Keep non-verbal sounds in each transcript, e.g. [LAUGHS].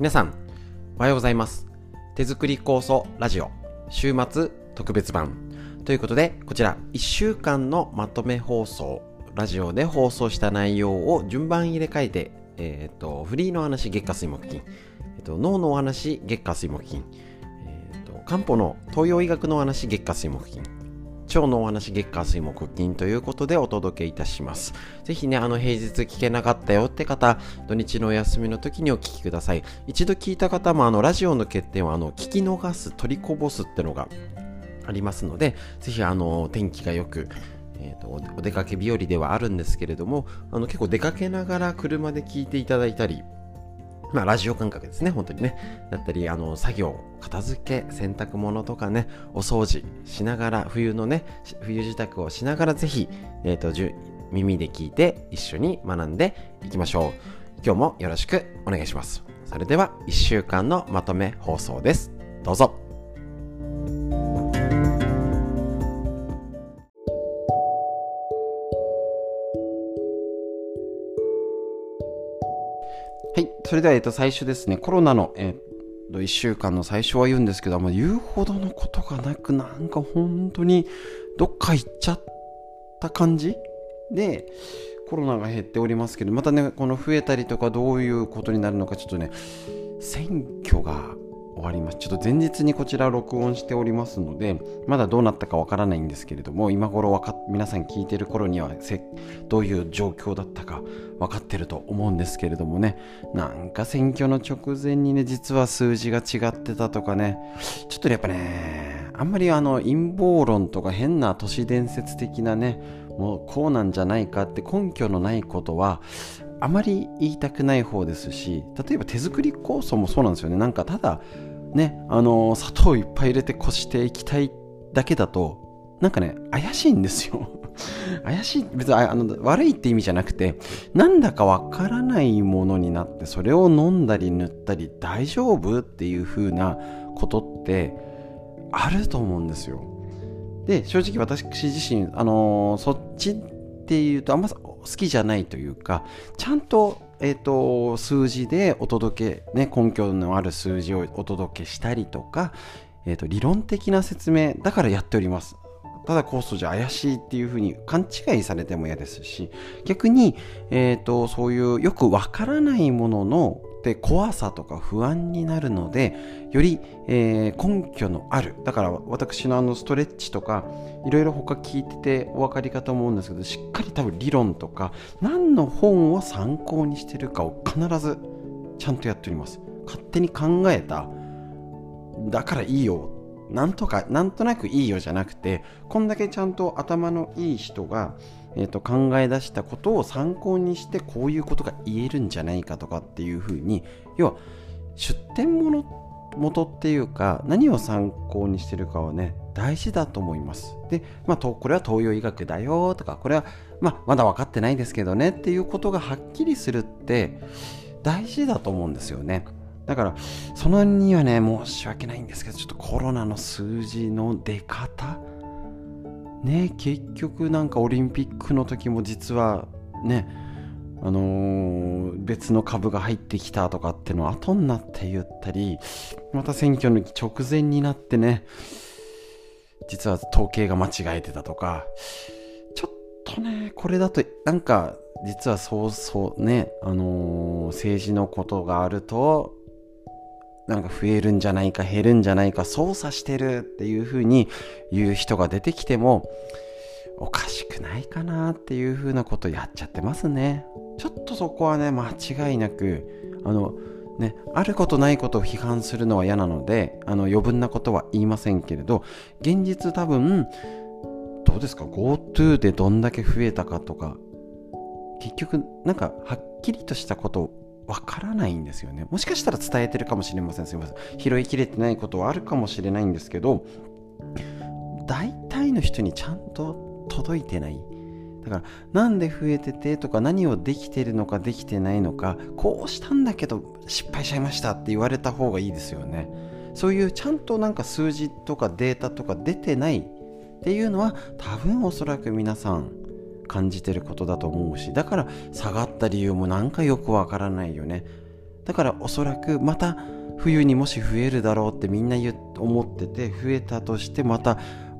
皆さん、おはようございます。手作り酵素ラジオ週末特別版。ということで、こちら1週間のまとめ放送、ラジオで放送した内容を順番入れ替えて、えっ、ー、と、フリーの話月下水木金、えっ、ー、と、脳のお話月下水木金、えっ、ー、と、漢方の東洋医学の話月下水木金、腸のお話月火水木金ということでお届けいたします。ぜひね、あの平日聞けなかったよって方、土日のお休みの時にお聞きください。一度聞いた方もあのラジオの欠点はあの聞き逃す、取りこぼすってのがありますので、ぜひあの天気が良く、えーと、お出かけ日和ではあるんですけれどもあの結構出かけながら車で聞いていただいたりまあ、ラジオ感覚ですね、本当にね。だったり、あの、作業、片付け、洗濯物とかね、お掃除しながら、冬のね、冬支度をしながら、ぜひ、えっ、ー、と、耳で聞いて、一緒に学んでいきましょう。今日もよろしくお願いします。それでは、1週間のまとめ放送です。どうぞ。はい。それでは、えっと、最初ですね、コロナの、えっと、1週間の最初は言うんですけど、ま言うほどのことがなく、なんか本当に、どっか行っちゃった感じで、コロナが減っておりますけど、またね、この増えたりとか、どういうことになるのか、ちょっとね、選挙が終わります。ちょっと前日にこちら録音しておりますので、まだどうなったかわからないんですけれども、今頃わか皆さん聞いてる頃にはどういう状況だったか分かってると思うんですけれどもね、なんか選挙の直前にね、実は数字が違ってたとかね、ちょっとやっぱね、あんまりあの陰謀論とか変な都市伝説的なね、もうこうなんじゃないかって根拠のないことはあまり言いたくない方ですし例えば手作り酵素もそうなんですよね。なんかただね、あの、砂糖いっぱい入れてこしていきたいだけだと、なんかね、怪しいんですよ。[LAUGHS] 怪しい、別にあの悪いって意味じゃなくて、なんだかわからないものになって、それを飲んだり塗ったり大丈夫っていう風なことってあると思うんですよ。で、正直私自身、あの、そっちっていうとあんま好きじゃないというか、ちゃんとえーと、数字でお届け、ね、根拠のある数字をお届けしたりとか、えーと、理論的な説明だからやっております。ただコストじゃ怪しいっていうふうに勘違いされても嫌ですし逆に、えーとそういうよくわからないものので怖さとか不安になるのでより、えー、根拠のある。だから私のあのストレッチとかいろいろ他聞いててお分かりかと思うんですけどしっかり多分理論とか何の本を参考にしてるかを必ずちゃんとやっております。勝手に考えただからいいよ。なんとかなんとなくいいよじゃなくてこんだけちゃんと頭のいい人がえー、と考え出したことを参考にしてこういうことが言えるんじゃないかとかっていうふうに要は出典元元っていうか何を参考にしてるかはね大事だと思います。で、まあ、これは東洋医学だよとかこれは、まあ、まだ分かってないですけどねっていうことがはっきりするって大事だと思うんですよね。だからそのにはね申し訳ないんですけどちょっとコロナの数字の出方ね結局なんかオリンピックの時も実はねあのー、別の株が入ってきたとかっての後になって言ったりまた選挙の直前になってね実は統計が間違えてたとかちょっとねこれだとなんか実はそうそうねあのー、政治のことがあるとなんか増えるんじゃないか減るんじゃないか操作してるっていう風に言う人が出てきてもおかしくないかなっていう風なことやっちゃってますね。ちょっとそこはね間違いなくあのねあることないことを批判するのは嫌なのであの余分なことは言いませんけれど現実多分どうですか？GoTo でどんだけ増えたかとか結局なんかはっきりとしたことわからないんですよね。もしかしたら伝えてるかもしれません。すいません。拾いきれてないことはあるかもしれないんですけど、大体の人にちゃんと届いてない。だからなんで増えててとか何をできてるのかできてないのかこうしたんだけど失敗しちゃいましたって言われた方がいいですよねそういうちゃんとなんか数字とかデータとか出てないっていうのは多分おそらく皆さん感じてることだと思うしだから下がった理由もなんかよくわからないよね。だからおそらくまた冬にもし増えるだろうってみんな思ってて増えたとしてまた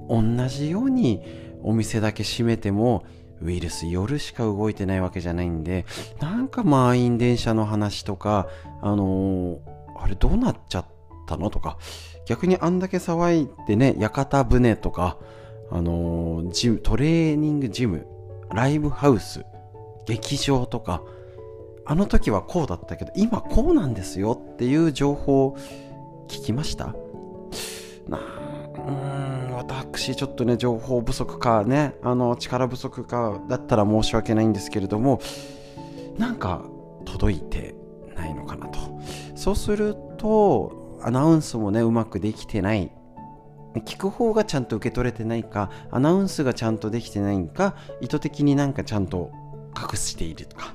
同じようにお店だけ閉めてもウイルス夜しか動いてないわけじゃないんでなんか満員電車の話とかあのー、あれどうなっちゃったのとか逆にあんだけ騒いでね屋形船とかあのー、ジムトレーニングジムライブハウス劇場とかあの時はこうだったけど今こうなんですよっていう情報を聞きました？なうん私ちょっとね情報不足かねあの力不足かだったら申し訳ないんですけれどもなんか届いてないのかなと。そうするとアナウンスもねうまくできてない聞く方がちゃんと受け取れてないかアナウンスがちゃんとできてないか意図的になんかちゃんと隠しているとか。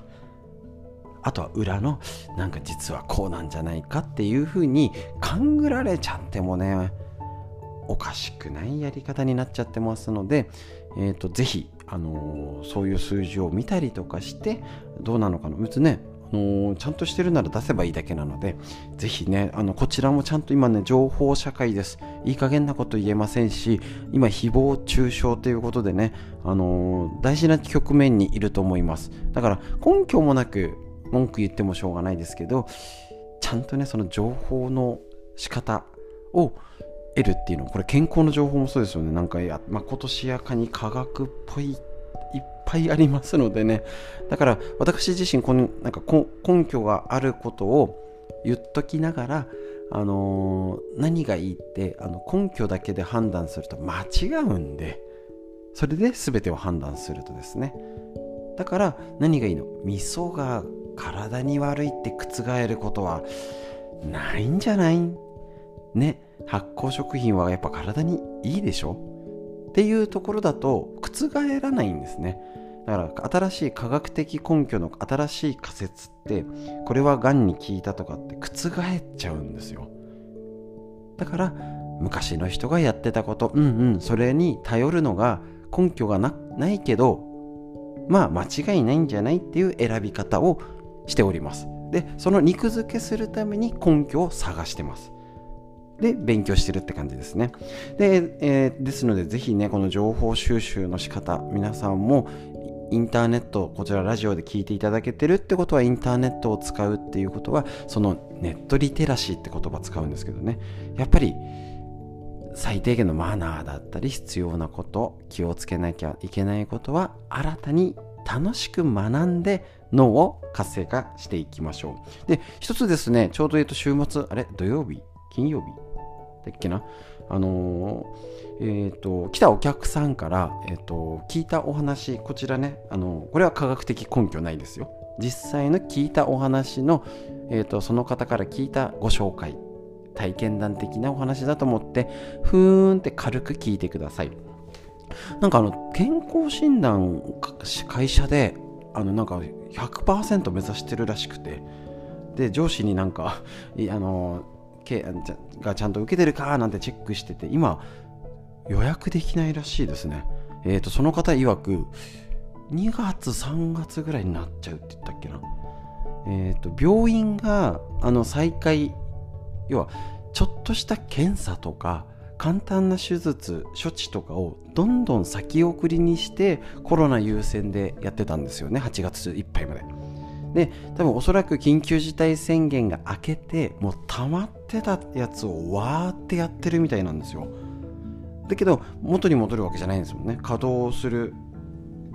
あとは裏のなんか実はこうなんじゃないかっていうふうに勘ぐられちゃってもねおかしくないやり方になっちゃってますので、えーと、ぜひ、あのー、そういう数字を見たりとかしてどうなのかな。別にねあのー、ちゃんとしてるなら出せばいいだけなので、ぜひね、あの、こちらもちゃんと今ね、情報社会です。いい加減なこと言えませんし、今、誹謗中傷ということでね、あのー、大事な局面にいると思います。だから、根拠もなく文句言ってもしょうがないですけど、ちゃんとね、その情報の仕方を得るっていうのこれ健康の情報もそうですよね。なんかや、まことしやかに科学っぽいいっぱいありますのでね。だから私自身このなんか根拠があることを言っときながらあのー、何がいいってあの根拠だけで判断すると間違うんでそれで全てを判断するとですね。だから何がいいの？味噌が体に悪いって覆ることはないんじゃない？ね。発酵食品はやっぱ体にいいでしょ？っていうところだと覆らないんですね。だから新しい科学的根拠の新しい仮説ってこれはがんに効いたとかって覆っちゃうんですよ。だから昔の人がやってたことうんうんそれに頼るのが根拠がないけどまあ間違いないんじゃないっていう選び方をしております。でその肉付けするために根拠を探してます。で勉強してるって感じですね。で、えー、ですのでぜひねこの情報収集の仕方皆さんもインターネットこちらラジオで聞いていただけてるってことはインターネットを使うっていうことはそのネットリテラシーって言葉使うんですけどねやっぱり最低限のマナーだったり必要なこと気をつけなきゃいけないことは新たに楽しく学んで脳を活性化していきましょうで一つですねちょうど言うと週末あれ土曜日金曜日だっけな？あの、え、ー、と来たお客さんから、えーと、聞いたお話こちらね、あの、これは科学的根拠ないですよ。実際の聞いたお話の、えーと、その方から聞いたご紹介体験談的なお話だと思ってふーんって軽く聞いてください。なんかあの健康診断会社であのなんか100%目指してるらしくてで上司になんかあのけがちゃんと受けてるかなんてチェックしてて今予約できないらしいですね。えっ、ー、とその方曰く2月3月ぐらいになっちゃうって言ったっけな。えっ、ー、と病院があの再開要はちょっとした検査とか簡単な手術処置とかをどんどん先送りにしてコロナ優先でやってたんですよね8月いっぱいまで。で多分おそらく緊急事態宣言が明けてもう溜まってたやつをわーってやってるみたいなんですよ。だけど元に戻るわけじゃないんですもんね。稼働する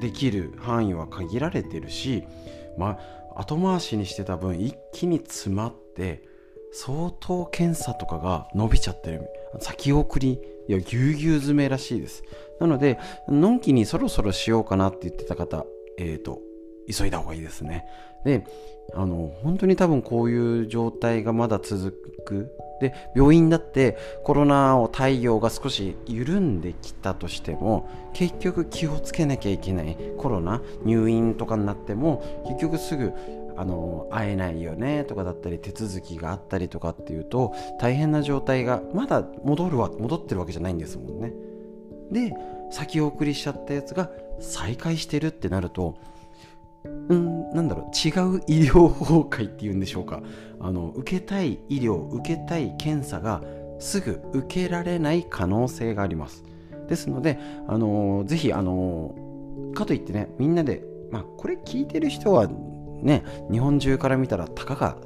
できる範囲は限られてるしまあ後回しにしてた分一気に詰まって相当検査とかが伸びちゃってる。先送りいやぎゅうぎゅう詰めらしいです。なのでのんきにそろそろしようかなって言ってた方えっ、ー、と急いだ方がいいですね。であの本当に多分こういう状態がまだ続く。で病院だってコロナを対応が少し緩んできたとしても結局気をつけなきゃいけない。コロナ入院とかになっても結局すぐあの会えないよねとかだったり手続きがあったりとかっていうと大変な状態がまだ戻るわ戻ってるわけじゃないんですもんね。で先送りしちゃったやつが再開してるってなるとうんなんだろう違う医療崩壊っていうんでしょうか。あの受けたい医療受けたい検査がすぐ受けられない可能性があります。ですので、あのー、ぜひ、あのー、かといってねみんなで、まあ、これ聞いてる人はね日本中から見たらたかが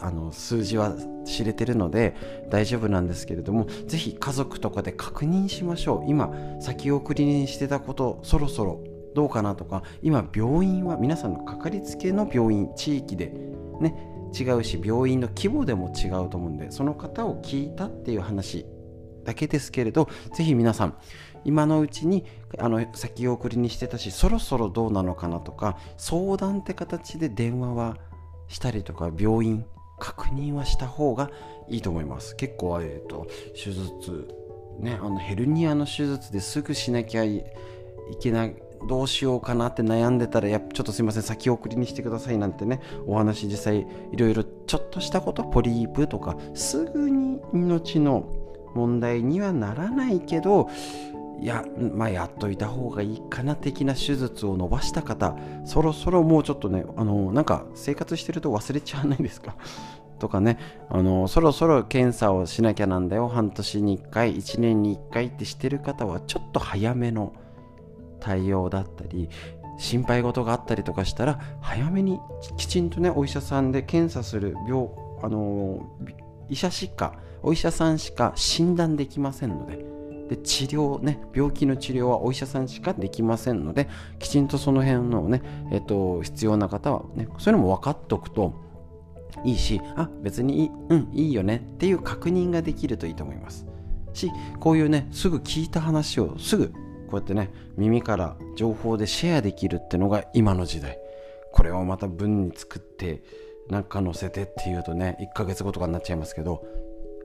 あの数字は知れてるので大丈夫なんですけれどもぜひ家族とかで確認しましょう。今先送りにしてたことそろそろどうかなとか今病院は皆さんのかかりつけの病院地域でね違うし病院の規模でも違うと思うんでその方を聞いたっていう話だけですけれどぜひ皆さん今のうちにあの先送りにしてたしそろそろどうなのかなとか相談って形で電話はしたりとか病院確認はした方がいいと思います。結構、えーと、手術ねあのヘルニアの手術ですぐしなきゃいけないどうしようかなって悩んでたらやちょっとすいません先送りにしてくださいなんてねお話実際いろいろちょっとしたことポリープとかすぐに命の問題にはならないけどいや、まあ、やっといた方がいいかな的な手術を伸ばした方そろそろもうちょっとねあのなんか生活してると忘れちゃわないですか？[LAUGHS] とかねあのそろそろ検査をしなきゃなんだよ半年に1回1年に1回ってしてる方はちょっと早めの対応だったり心配事があったりとかしたら早めにきちんとねお医者さんで検査する病あの医者しかお医者さんしか診断できませんのでで治療ね病気の治療はお医者さんしかできませんのできちんとその辺のね、えっと、必要な方はねそういうのも分かっておくといいしあ別にいい,、うん、いいよねっていう確認ができるといいと思います。しこういうねすぐ聞いた話をすぐこうやってね耳から情報でシェアできるってのが今の時代これをまた文に作ってなんか載せてっていうとね1ヶ月後とかになっちゃいますけど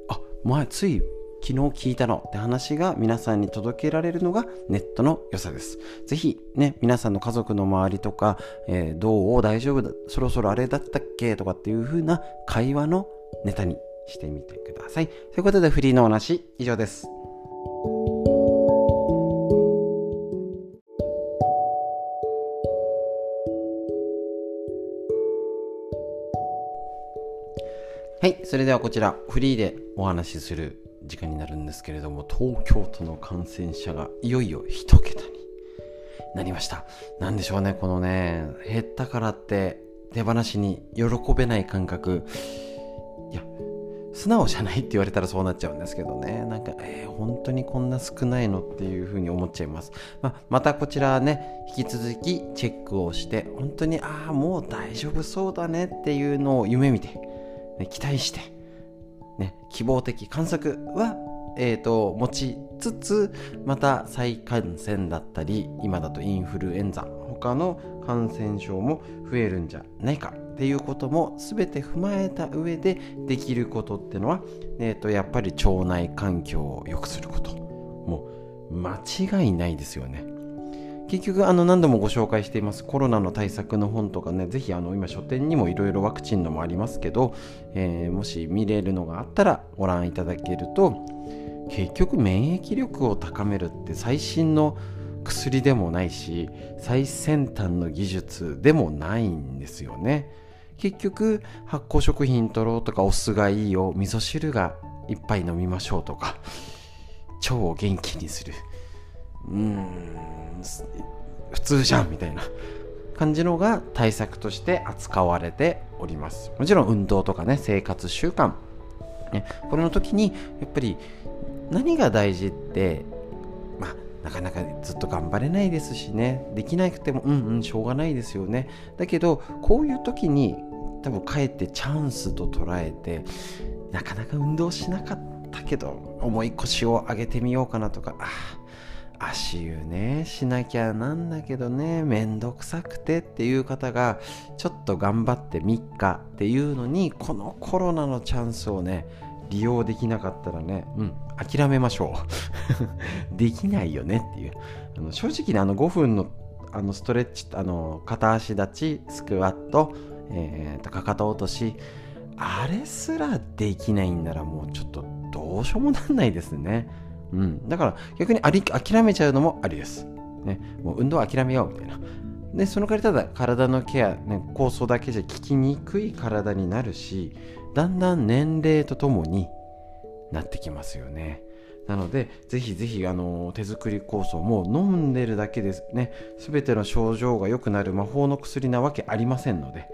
あ前つい昨日聞いたのって話が皆さんに届けられるのがネットの良さです。ぜひね、皆さんの家族の周りとか、えー、どう？大丈夫？だ、そろそろあれだったっけ？とかっていう風な会話のネタにしてみてください。ということでフリーのお話以上です。はい、それではこちらフリーでお話しする時間になるんですけれども東京都の感染者がいよいよ1桁になりました。何でしょうねこのね減ったからって手放しに喜べない感覚。いや素直じゃないって言われたらそうなっちゃうんですけどね。なんかえー、本当にこんな少ないのっていうふうに思っちゃいます、ま、またこちらね引き続きチェックをして本当にああもう大丈夫そうだねっていうのを夢見てね、期待して、ね、希望的観測は、えーと、持ちつつまた再感染だったり今だとインフルエンザ他の感染症も増えるんじゃないかっていうことも全て踏まえた上でできることってのは、えーとやっぱり腸内環境を良くすることもう間違いないですよね。結局あの何度もご紹介していますコロナの対策の本とかねぜひあの今書店にもいろいろワクチンのもありますけど、えー、もし見れるのがあったらご覧いただけると結局免疫力を高めるって最新の薬でもないし最先端の技術でもないんですよね。結局発酵食品取ろうとかお酢がいいよ味噌汁がいっぱい飲みましょうとか腸を元気にする。うん普通じゃんみたいな。感じのが対策として扱われております。もちろん運動とかね生活習慣、ね、これの時にやっぱり何が大事ってまあなかなかずっと頑張れないですしね。できなくてもうんうんしょうがないですよね。だけどこういう時に多分かえってチャンスと捉えてなかなか運動しなかったけど重い腰を上げてみようかなとかああ足湯ねしなきゃなんだけどねめんどくさくてっていう方がちょっと頑張って3日っていうのにこのコロナのチャンスをね利用できなかったらねうん諦めましょう。[LAUGHS] できないよねっていう。あの正直ねあの5分のあのストレッチあの片足立ちスクワット、えー、とかかと落としあれすらできないんならもうちょっとどうしようもなんないですね。うん、だから逆にあり諦めちゃうのもありです。ね、もう運動諦めようみたいな。でその代わりただ体のケア、ね、酵素だけじゃ効きにくい体になるしだんだん年齢とともになってきますよね。なのでぜひぜひあの手作り酵素も飲んでるだけです。ね。全ての症状が良くなる魔法の薬なわけありませんので。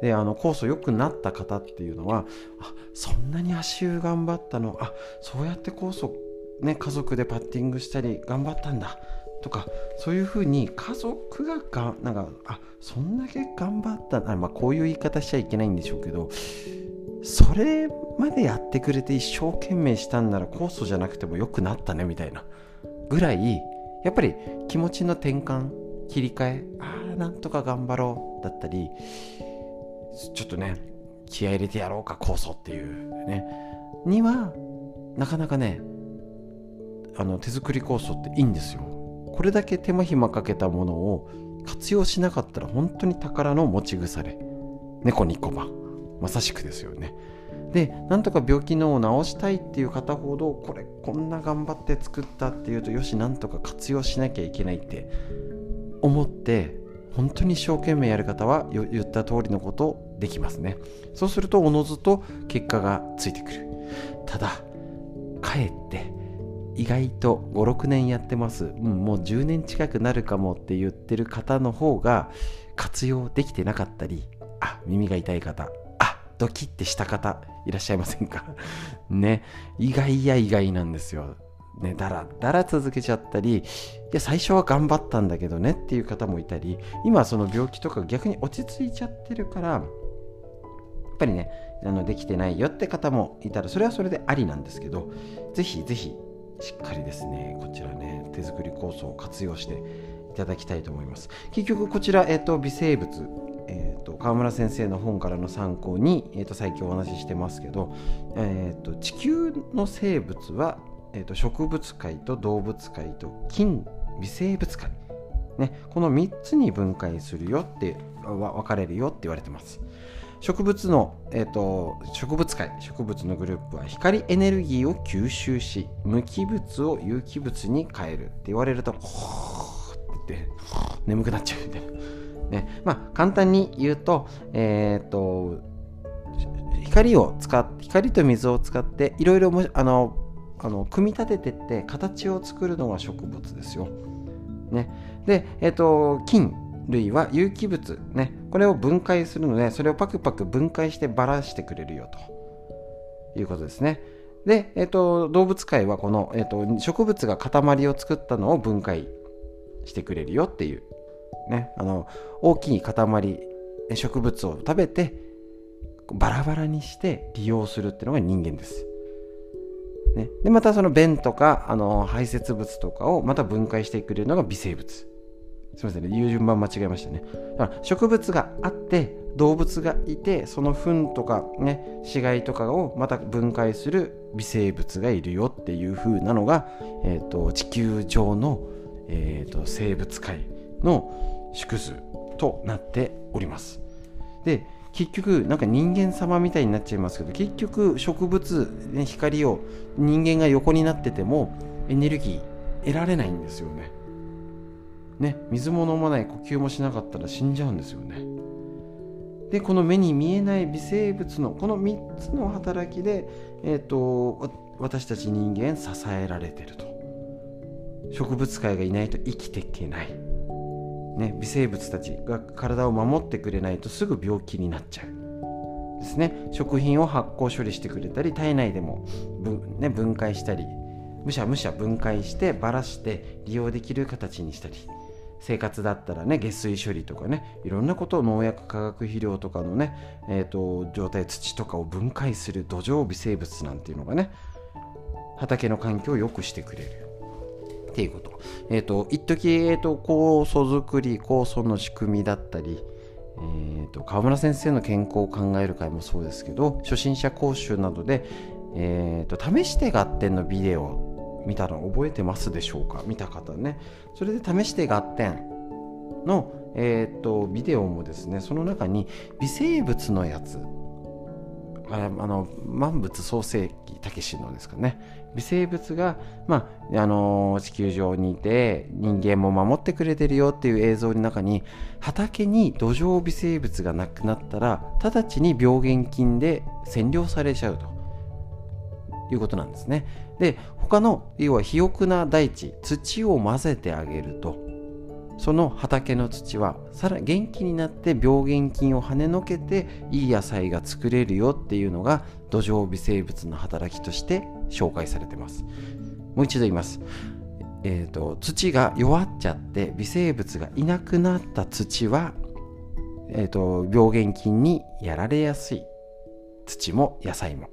であの酵素良くなった方っていうのはあそんなに足湯頑張ったの？あそうやって酵素ね家族でパッティングしたり頑張ったんだとかそういうふうに家族ががなんかあそんだけ頑張ったあ、まあ、こういう言い方しちゃいけないんでしょうけどそれまでやってくれて一生懸命したんなら酵素じゃなくても良くなったねみたいなぐらいやっぱり気持ちの転換切り替えああなんとか頑張ろうだったりちょっとね気合入れてやろうか酵素っていうねにはなかなかねあの手作り酵素っていいんですよ。これだけ手間暇かけたものを活用しなかったら本当に宝の持ち腐れ。猫2個番まさしくですよね。でなんとか病気のを治したいっていう方ほどこれこんな頑張って作ったっていうとよしなんとか活用しなきゃいけないって思って本当に一生懸命やる方は言った通りのことできますね。そうするとおのずと結果がついてくる。ただかえって意外と56年やってます、うん、もう10年近くなるかもって言ってる方の方が活用できてなかったりあ耳が痛い方あドキッてした方いらっしゃいませんか？[LAUGHS] ね意外や意外なんですよ。ね、だらだら続けちゃったりいや最初は頑張ったんだけどねっていう方もいたり今その病気とか逆に落ち着いちゃってるからやっぱりねあのできてないよって方もいたらそれはそれでありなんですけどぜひぜひしっかりですねこちらね手作り酵素を活用していただきたいと思います。結局こちら、えーと、微生物えーと、川村先生の本からの参考に、えーと、最近お話ししてますけど、えーと地球の生物はえーと、植物界と動物界と菌微生物界、ね、この3つに分解するよって分かれるよって言われてます。植物の、えーと、植物界植物のグループは光エネルギーを吸収し無機物を有機物に変えるって言われるとほー [LAUGHS] って眠くなっちゃうみたいな、[LAUGHS] ね。まあ、簡単に言うと,、えーと、光を使っ光と水を使っていろいろあのあの組み立ててって形を作るのが植物ですよ。ね、で、え、ー、と菌類は有機物、ね、これを分解するのでそれをパクパク分解してばらしてくれるよということですね。で、え、ー、と動物界はこの、えーと、植物が塊を作ったのを分解してくれるよっていう、ね、あの大きい塊植物を食べてバラバラにして利用するっていうのが人間です。ね、でまたその便とかあの排泄物とかをまた分解してくれるのが微生物すみませんね。言う順番間違えましたね。だから植物があって動物がいてその糞とかね死骸とかをまた分解する微生物がいるよっていう風なのが、えーと、地球上の、えーと生物界の縮図となっております。で結局なんか人間様みたいになっちゃいますけど結局植物、ね、光を人間が横になっててもエネルギー得られないんですよね。ね水も飲まない呼吸もしなかったら死んじゃうんですよね。でこの目に見えない微生物のこの3つの働きで、えーと、私たち人間支えられてると。植物界がいないと生きていけない。ね、微生物たちが体を守ってくれないとすぐ病気になっちゃう。ですね。食品を発酵処理してくれたり体内でも分,、ね、分解したりむしゃむしゃ分解してばらして利用できる形にしたり。生活だったらね下水処理とかねいろんなことを農薬化学肥料とかのね、えーと状態土とかを分解する土壌微生物なんていうのがね畑の環境を良くしてくれるっていうこと。えっ、ー、と、一時えっ、ー、と、酵素作り、酵素の仕組みだったり、えーと、川村先生の健康を考える会もそうですけど初心者講習などで、えーと、試して合点のビデオ見たの覚えてますでしょうか？見た方ね。それで試して合点の、えーと、ビデオもですねその中に微生物のやつ。あの万物創世記たけしのですかね。微生物が、まあ、あの地球上にいて人間も守ってくれてるよっていう映像の中に畑に土壌微生物がなくなったら直ちに病原菌で占領されちゃうということなんですね。で他の要は肥沃な大地土を混ぜてあげると。その畑の土はさらに元気になって病原菌を跳ねのけていい野菜が作れるよっていうのが土壌微生物の働きとして紹介されてます。もう一度言います。えーと、土が弱っちゃって微生物がいなくなった土は、えーと病原菌にやられやすい。土も野菜も。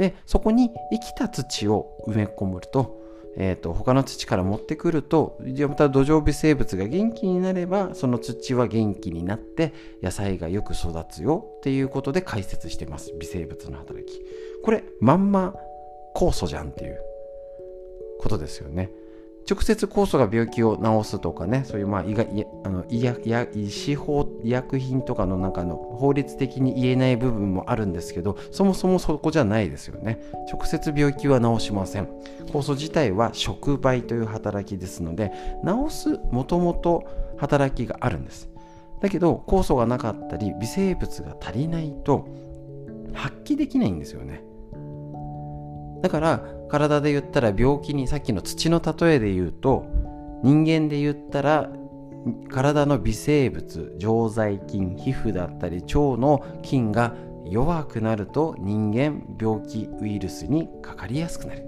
でそこに生きた土を埋め込むとえーと、他の土から持ってくるとまた土壌微生物が元気になればその土は元気になって野菜がよく育つよっていうことで解説してます。微生物の働き。これまんま酵素じゃんっていうことですよね。直接酵素が病気を治すとかねそういうまあ医いあの医薬医師法医薬品とかの中の法律的に言えない部分もあるんですけどそもそもそこじゃないですよね。直接病気は治しません。酵素自体は触媒という働きですので治すもともと働きがあるんです。だけど酵素がなかったり微生物が足りないと発揮できないんですよね。だから体で言ったら病気にさっきの土の例えで言うと人間で言ったら体の微生物常在菌皮膚だったり腸の菌が弱くなると人間病気ウイルスにかかりやすくなる。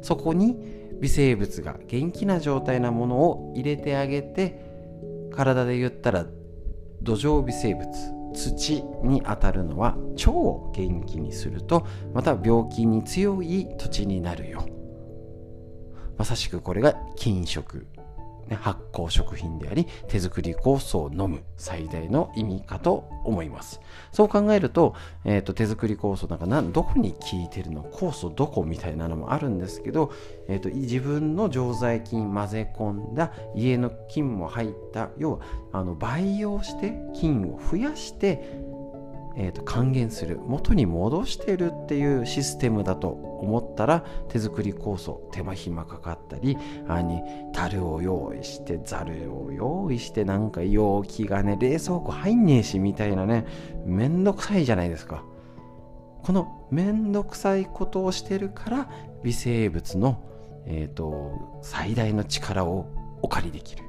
そこに微生物が元気な状態なものを入れてあげて体で言ったら土壌微生物。土に当たるのは腸を元気にするとまた病気に強い土地になるよ。まさしくこれが菌食。発酵食品であり手作り酵素を飲む最大の意味かと思います。そう考えると,、えーと、手作り酵素なんかなどこに効いてるの？酵素どこみたいなのもあるんですけど、えーと、自分の常在菌混ぜ込んだ家の菌も入った要はあの培養して菌を増やしてえーと、還元する元に戻してるっていうシステムだと思ったら手作り酵素手間暇かかったりあに樽を用意してざるを用意してなんか容器がね冷蔵庫入んねえしみたいなねめんどくさいじゃないですか。このめんどくさいことをしてるから微生物の、えーと、最大の力をお借りできる。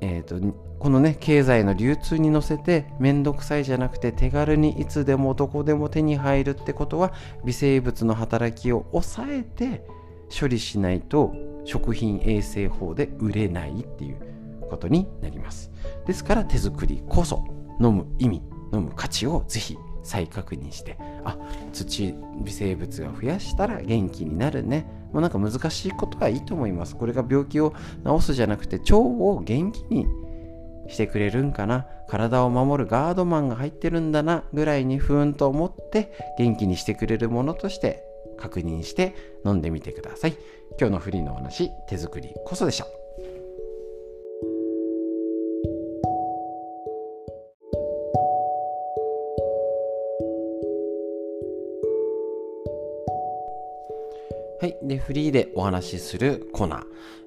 えーとこのね経済の流通に乗せて面倒くさいじゃなくて手軽にいつでもどこでも手に入るってことは微生物の働きを抑えて処理しないと食品衛生法で売れないっていうことになります。ですから手作りこそ飲む意味飲む価値をぜひ再確認してあ土微生物が増やしたら元気になるね。もうなんか難しいことはいいと思います。これが病気を治すじゃなくて腸を元気にしてくれるんかな？体を守るガードマンが入ってるんだなぐらいにふーんと思って元気にしてくれるものとして確認して飲んでみてください今日のフリーのお話手作りこそでしたはい。で、フリーでお話しするコーナー。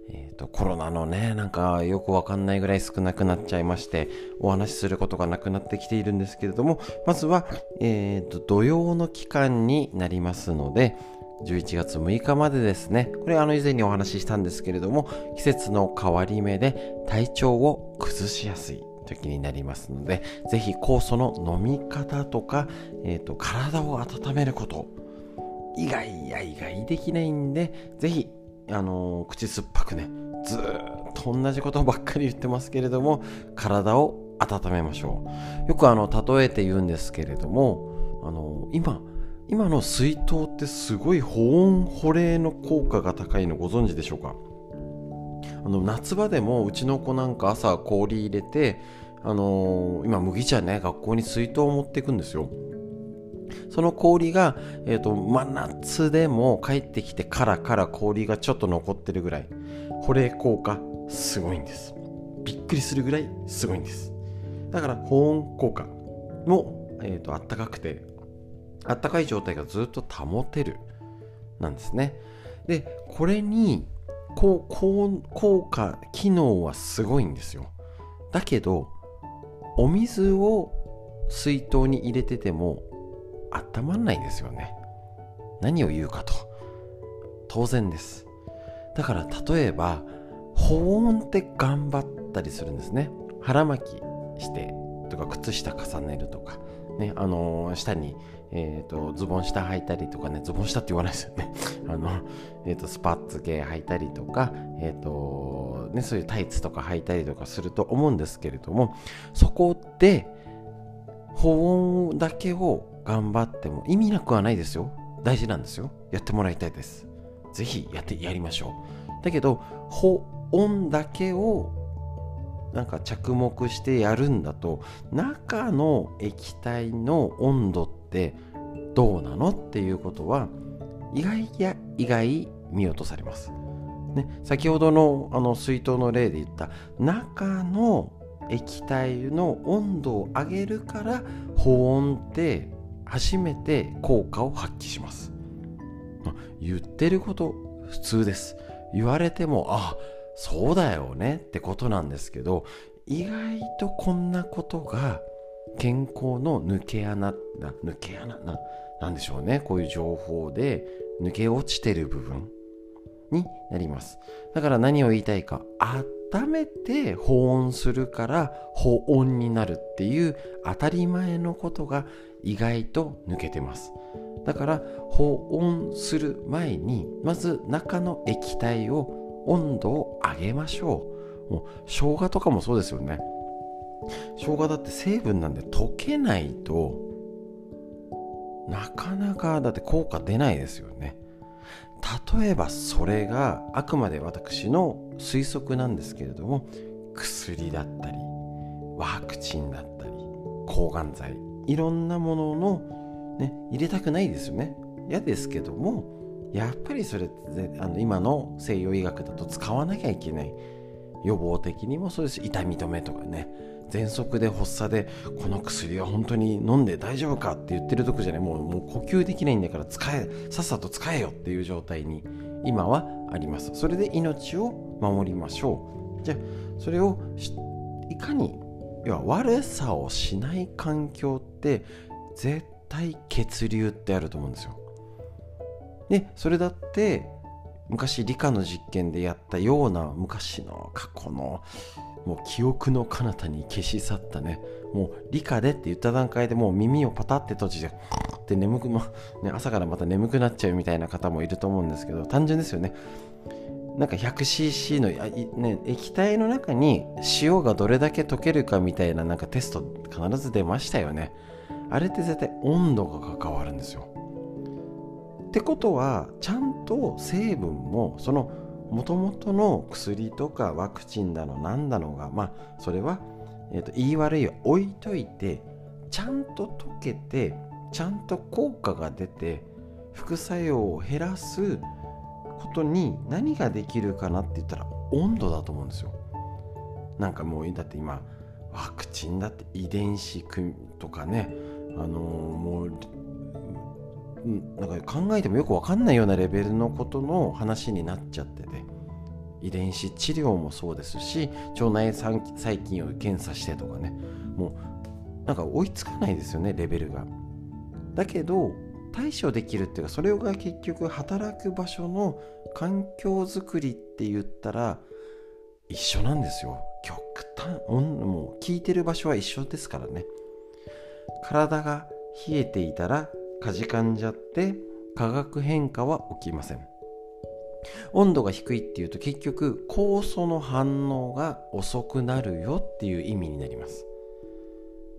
えっ、ー、と、コロナのね、なんかよくわかんないぐらい少なくなっちゃいまして、お話しすることがなくなってきているんですけれども、まずは、えっ、ー、と、土曜の期間になりますので、11月6日までですね、これあの以前にお話ししたんですけれども、季節の変わり目で体調を崩しやすい時になりますので、ぜひ酵素の飲み方とか、え、ー、と、体を温めること、意外や意外できないんで、ぜひ、あの、口酸っぱくね、ずっと同じことばっかり言ってますけれども、体を温めましょう。よくあの、例えて言うんですけれども、あの、今、今の水筒ってすごい保温保冷の効果が高いのご存知でしょうか？あの夏場でもうちの子なんか朝氷入れてあのー、今麦茶ね学校に水筒を持っていくんですよその氷が、えーと、真夏でも帰ってきてからから氷がちょっと残ってるぐらい保冷効果すごいんです。びっくりするぐらいすごいんです。だから保温効果も、えーと、あったかくてあったかい状態がずっと保てるなんですね。でこれにこう効果機能はすごいんですよ。だけどお水を水筒に入れてても温まんないですよね。何を言うかと。当然です。だから例えば保温って頑張ったりするんですね。腹巻きしてとか靴下重ねるとか。ねあのー、下にえーと、ズボン下履いたりとかね。ズボン下って言わないですよね。[LAUGHS] あの、えーと、スパッツ系履いたりとか、えーとね、そういうタイツとか履いたりとかすると思うんですけれどもそこで保温だけを頑張っても意味なくはないですよ。大事なんですよ。やってもらいたいです。ぜひやってやりましょう。だけど保温だけをなんか着目してやるんだと中の液体の温度ってどうなのっていうことは意外や意外見落とされます。ね、先ほどのあの水筒の例で言った中の液体の温度を上げるから保温って初めて効果を発揮します。言ってること普通です。言われてもあそうだよねってことなんですけど意外とこんなことが健康の抜け穴抜け穴ななんでしょうねこういう情報で抜け落ちてる部分になりますだから何を言いたいか温めて保温するから保温になるっていう当たり前のことが意外と抜けてます。だから保温する前にまず中の液体を温度を上げましょう。もう生姜とかもそうですよね。生姜だって成分なんで溶けないとなかなかだって効果出ないですよね。例えばそれがあくまで私の推測なんですけれども薬だったりワクチンだったり抗がん剤。いろんなものの、ね、入れたくないですよね。嫌ですけどもやっぱりそれってあの今の西洋医学だと使わなきゃいけない。予防的にもそうです痛み止めとかね。喘息で発作でこの薬は本当に飲んで大丈夫かって言ってるとこじゃない。もうもう呼吸できないんだから使えさっさと使えよっていう状態に今はあります。それで命を守りましょう。じゃあそれをいかに要は悪さをしない環境って絶対血流ってあると思うんですよ。でそれだって昔理科の実験でやったような昔の過去のもう記憶の彼方に消し去ったね。もう理科でって言った段階でもう耳をパタって閉じてって眠くも、ね、朝からまた眠くなっちゃうみたいな方もいると思うんですけど単純ですよね。なんか 100cc の、ね、液体の中に塩がどれだけ溶けるかみたいななんかテスト必ず出ましたよね。あれって絶対温度が関わるんですよ。ってことはちゃんと成分もそのもともとの薬とかワクチンだの何だのがまあそれは、えーと、言い悪いは置いといてちゃんと溶けてちゃんと効果が出て副作用を減らすことに何ができるかなって言ったら温度だと思うんですよ。なんかもうだって今ワクチンだって遺伝子組とかねあのー、もうなんか考えてもよく分かんないようなレベルのことの話になっちゃってて遺伝子治療もそうですし腸内細菌を検査してとかねもうなんか追いつかないですよねレベルが。だけど対処できるっていうかそれが結局働く場所の環境づくりって言ったら一緒なんですよ。極端。もう聞いてる場所は一緒ですからね。体が冷えていたらかじかんじゃって化学変化は起きません。温度が低いっていうと結局酵素の反応が遅くなるよっていう意味になります。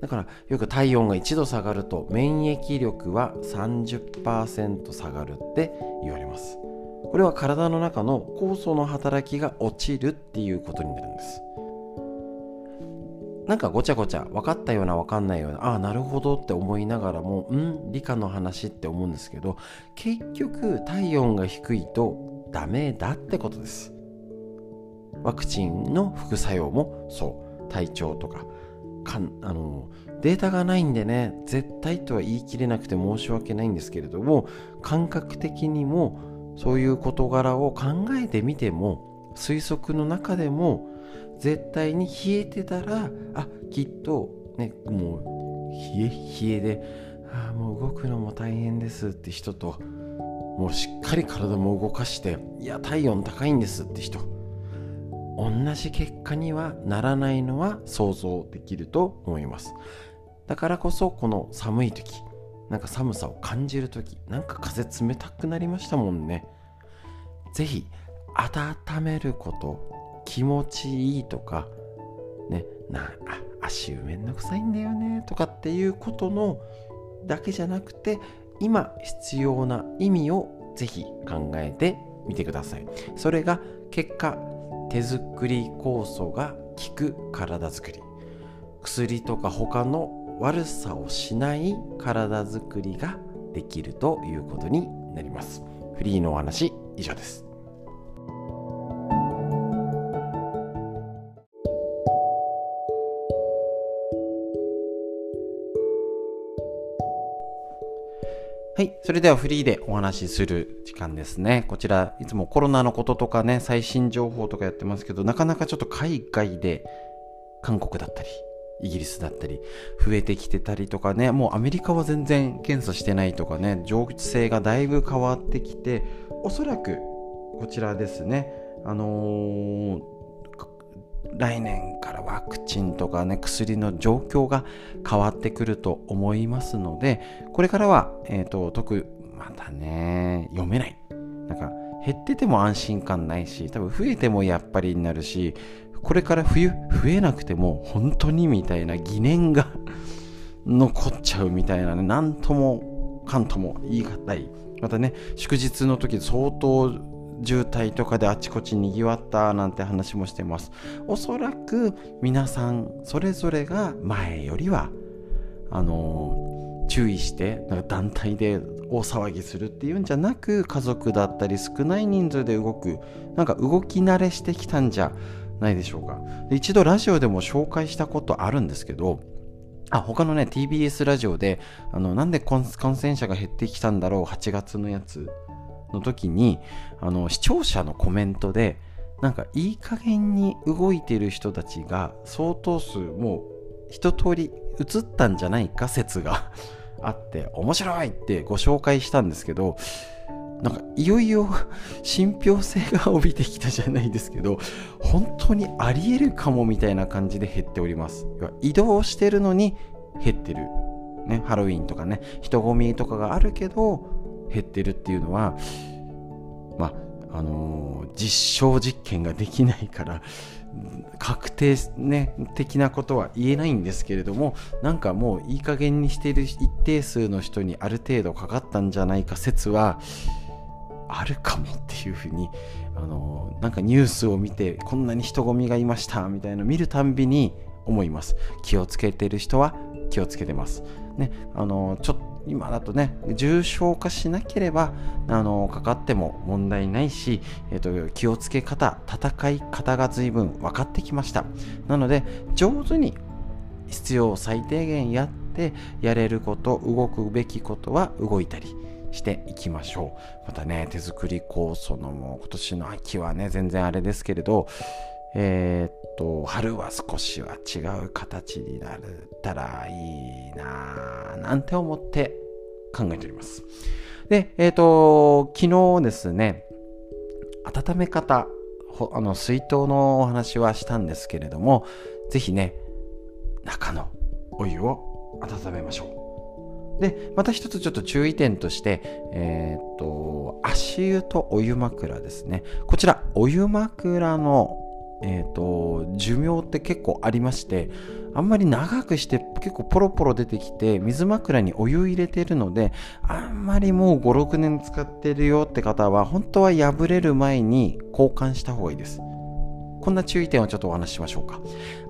だからよく体温が1度下がると免疫力は30%下がるって言われます。これは体の中の酵素の働きが落ちるっていうことになるんです。なんかごちゃごちゃ分かったような分かんないようなああなるほどって思いながらもうん理科の話って思うんですけど結局体温が低いとダメだってことです。ワクチンの副作用もそう。体調とか。かんあのデータがないんでね絶対とは言い切れなくて申し訳ないんですけれども感覚的にもそういう事柄を考えてみても推測の中でも絶対に冷えてたらあきっとねもう冷え冷えであもう動くのも大変ですって人ともうしっかり体も動かしていや体温高いんですって人同じ結果にはならないのは想像できると思います。だからこそこの寒い時なんか寒さを感じる時なんか風冷たくなりましたもんね。是非温めること気持ちいいとかねなあ足湯めんどくさいんだよねとかっていうことのだけじゃなくて今必要な意味をぜひ考えてみてください。それが結果手作り酵素が効く体づくり。薬とか他の悪さをしない体づくりができるということになりますフリーのお話以上ですはい。それではフリーでお話しする時間ですね。こちら、いつもコロナのこととかね、最新情報とかやってますけど、なかなかちょっと海外で、韓国だったり、イギリスだったり、増えてきてたりとかね、もうアメリカは全然検査してないとかね、情勢がだいぶ変わってきて、おそらく、こちらですね、あのー、来年からワクチンとかね薬の状況が変わってくると思いますのでこれからは、えーと、特またね読めない。なんか減ってても安心感ないし多分増えてもやっぱりになるしこれから冬増えなくても本当にみたいな疑念が残っちゃうみたいなね。何ともかんとも言い難い。またね祝日の時相当渋滞とかであちこちにぎわったなんて話もしてます。おそらく皆さんそれぞれが前よりはあの注意してなんか団体で大騒ぎするっていうんじゃなく家族だったり少ない人数で動くなんか動き慣れしてきたんじゃないでしょうか。一度ラジオでも紹介したことあるんですけどあ他のね TBS ラジオであのなんで感染者が減ってきたんだろう8月のやつの時にあの視聴者のコメントでなんかいい加減に動いてる人たちが相当数もう一通り映ったんじゃないか説があって面白いってご紹介したんですけどなんかいよいよ信憑性が帯びてきたじゃないですけど本当にありえるかもみたいな感じで減っております。移動してるのに減ってる。ねハロウィンとかね人混みとかがあるけど減ってるっていうのはまああのー、実証実験ができないから確定、ね、的なことは言えないんですけれどもなんかもういい加減にしている一定数の人にある程度かかったんじゃないか説はあるかもっていうふうにあのなんかニュースを見てこんなに人混みがいましたみたいなの見るたんびに思います。気をつけてる人は気をつけてます。ねあのちょっと今だとね重症化しなければあのかかっても問題ないし、えーと、気をつけ方戦い方が随分分かってきました。なので上手に必要最低限やってやれること動くべきことは動いたりしていきましょうまたね手作り酵素のもう今年の秋はね全然あれですけれどえー、っと、春は少しは違う形になったらいいなぁ、なんて思って考えております。で、えー、っと、昨日ですね、温め方、あの水筒のお話はしたんですけれども、ぜひね、中のお湯を温めましょう。で、また一つちょっと注意点として、えー、っと、足湯とお湯枕ですね。こちら、お湯枕のえーと、寿命って結構ありましてあんまり長くして結構ポロポロ出てきて水枕にお湯入れてるのであんまりもう56年使ってるよって方は本当は破れる前に交換した方がいいです。こんな注意点をちょっとお話ししましょうか。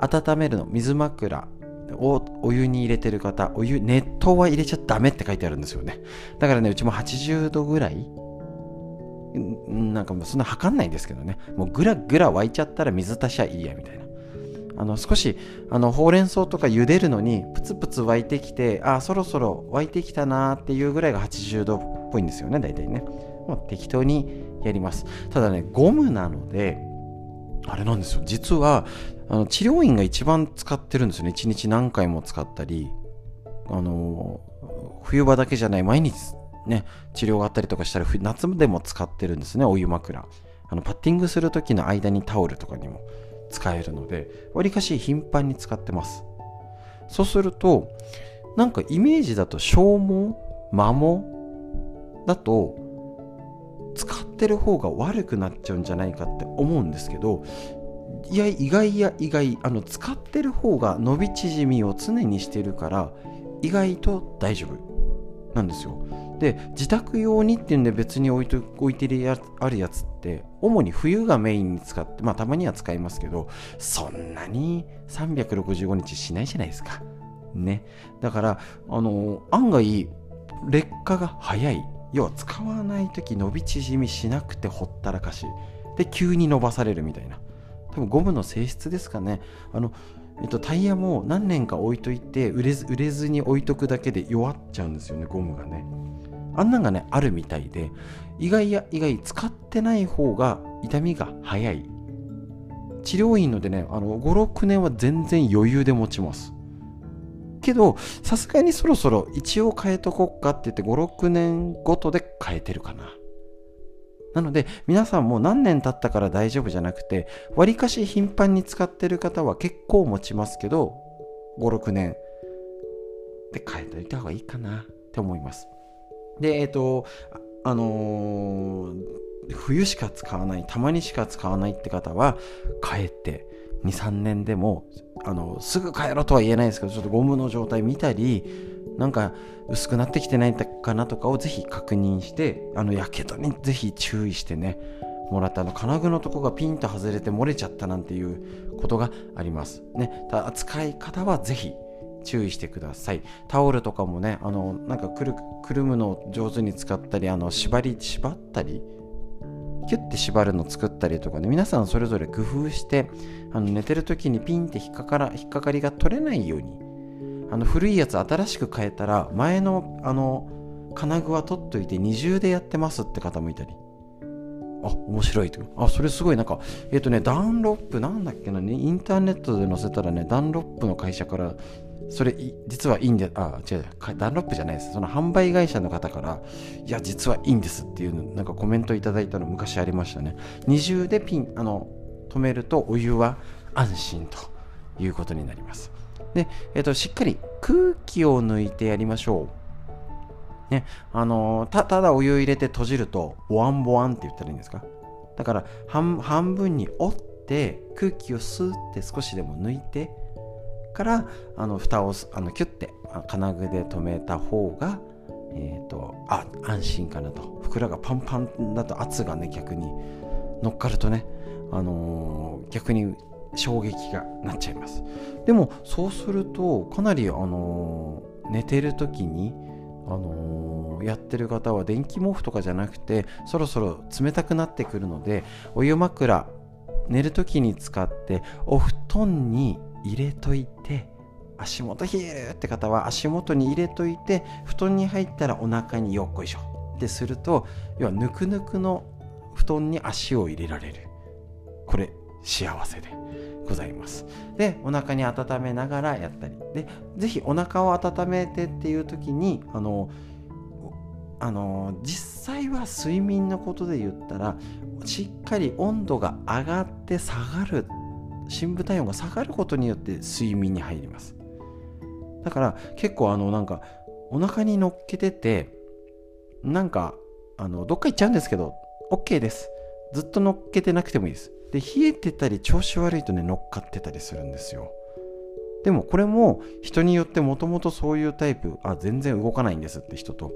温めるの水枕。をお湯に入れてる方お湯熱湯は入れちゃダメって書いてあるんですよね。だからねうちも80度ぐらいなんかもうそんな測んないんですけどね。もうぐらぐら沸いちゃったら水足しゃいいやみたいな。あの少しあのほうれん草とか茹でるのにプツプツ沸いてきてあそろそろ沸いてきたなーっていうぐらいが80度っぽいんですよね大体ね。もう適当にやります。ただねゴムなのであれなんですよ。実はあの治療院が一番使ってるんですよね。1日何回も使ったりあの冬場だけじゃない毎日ね治療があったりとかしたら夏でも使ってるんですねお湯枕。あのパッティングする時の間にタオルとかにも使えるのでわりかし頻繁に使ってます。そうするとなんかイメージだと消耗摩耗だと使ってる方が悪くなっちゃうんじゃないかって思うんですけどいや意外や意外あの使ってる方が伸び縮みを常にしてるから意外と大丈夫なんですよ。で自宅用にっていうんで別に置いと置いてるやあるやつって主に冬がメインに使ってまあたまには使いますけどそんなに365日しないじゃないですか。ね。だからあの案外劣化が早い。要は使わない時伸び縮みしなくてほったらかし。で急に伸ばされるみたいな。多分ゴムの性質ですかね。あのえっと、タイヤも何年か置いといて売れず売れずに置いとくだけで弱っちゃうんですよねゴムがね。あんなんがねあるみたいで意外や意外使ってない方が痛みが早い。治療院のでね56年は全然余裕で持ちます。けどさすがにそろそろ一応変えとこっかって言って56年ごとで変えてるかな。なので皆さんも何年経ったから大丈夫じゃなくてわりかし頻繁に使ってる方は結構持ちますけど56年で変えておいた方がいいかな。って思います。でえっ、ー、とあのー、冬しか使わないたまにしか使わないって方は変えて23年でもあのすぐ帰ろうとは言えないですけどちょっとゴムの状態見たりなんか薄くなってきてないかなとかをぜひ確認してあのやけどにぜひ注意してねもらってあの金具のとこがピンと外れて漏れちゃったなんていうことがあります。ねただ使い方はぜひ注意してください。タオルとかもねあのなんかくるくるむのを上手に使ったりあの縛り縛ったりキュッて縛るの作ったりとかね皆さんそれぞれ工夫してあの寝てる時にピンって引っかから引っかかりが取れないようにあの古いやつ新しく変えたら前のあの金具は取っといて二重でやってますって方もいたり。あ面白いと。あそれすごい。なんかえっ、ー、とねダンロップなんだっけなねインターネットで載せたらねダンロップの会社からそれ実はいいんであ違う違うダンロップじゃないです。その販売会社の方からいや実はいいんですっていうなんかコメントいただいたの昔ありましたね。二重でピンあの止めるとお湯は安心ということになります。で、えっ、と、しっかり空気を抜いてやりましょう。ね、あのた、ただお湯入れて閉じると、ボワンボワンって言ったらいいんですか？だから半、半分に折って空気をスーって少しでも抜いてからあの蓋をあのキュッて金具で留めた方が、えーと、あ安心かなと袋がパンパンだと圧がね逆に乗っかるとね、あのー、逆に衝撃がなっちゃいます。でもそうするとかなり、あの、寝てる時に、あの、やってる方は電気毛布とかじゃなくてそろそろ冷たくなってくるのでお湯枕寝る時に使ってお布団に入れといて足元冷えるって方は足元に入れといて布団に入ったらお腹によっこいしょ。ってすると要はぬくぬくの布団に足を入れられる。これ幸せで。ございます。でお腹に温めながらやったり。でぜひお腹を温めてっていう時にあのあの実際は睡眠のことで言ったらしっかり温度が上がって下がる深部体温が下がることによって睡眠に入ります。だから結構あのなんかお腹に乗っけててなんかあのどっか行っちゃうんですけど OK です。ずっと乗っけてなくてもいいです。で冷えてたり調子悪いとね乗っかってたりするんですよ。でもこれも人によってもともとそういうタイプあ全然動かないんですって人と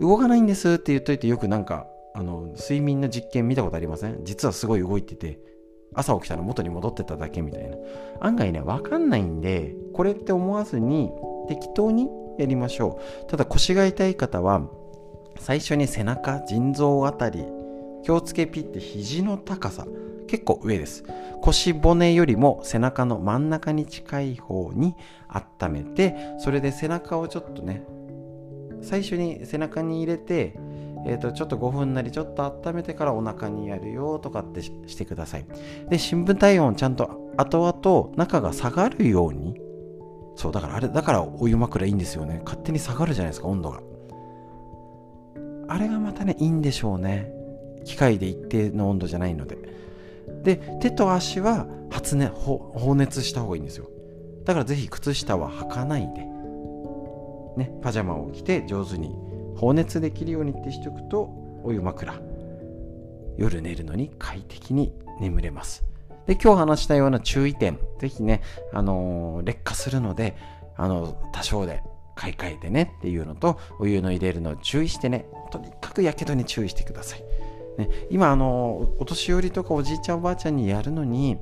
動かないんですって言っといてよくなんかあの睡眠の実験見たことありません？実はすごい動いてて朝起きたら元に戻ってただけみたいな。案外ね分かんないんでこれって思わずに適当にやりましょう。ただ腰が痛い方は最初に背中腎臓あたり気をつけピって肘の高さ結構上です腰骨よりも背中の真ん中に近い方に温めてそれで背中をちょっとね最初に背中に入れてえー、とちょっと5分なりちょっと温めてからお腹にやるよとかってしてください。で、深部体温ちゃんと後々中が下がるようにそう、だからあれ、だからお湯枕いいんですよね。勝手に下がるじゃないですか、温度が。あれがまたね、いいんでしょうね。機械で一定の温度じゃないので。で、手と足は発熱、放熱した方がいいんですよ。だからぜひ靴下は履かないで、ね、パジャマを着て上手に放熱できるようにってしておくとお湯枕。夜寝るのに快適に眠れます。で今日話したような注意点。ぜひね、あのー、劣化するのであの多少で買い替えてねっていうのとお湯の入れるのを注意してね。とにかくやけどに注意してください、ね、今あのお年寄りとかおじいちゃんおばあちゃんにやるのに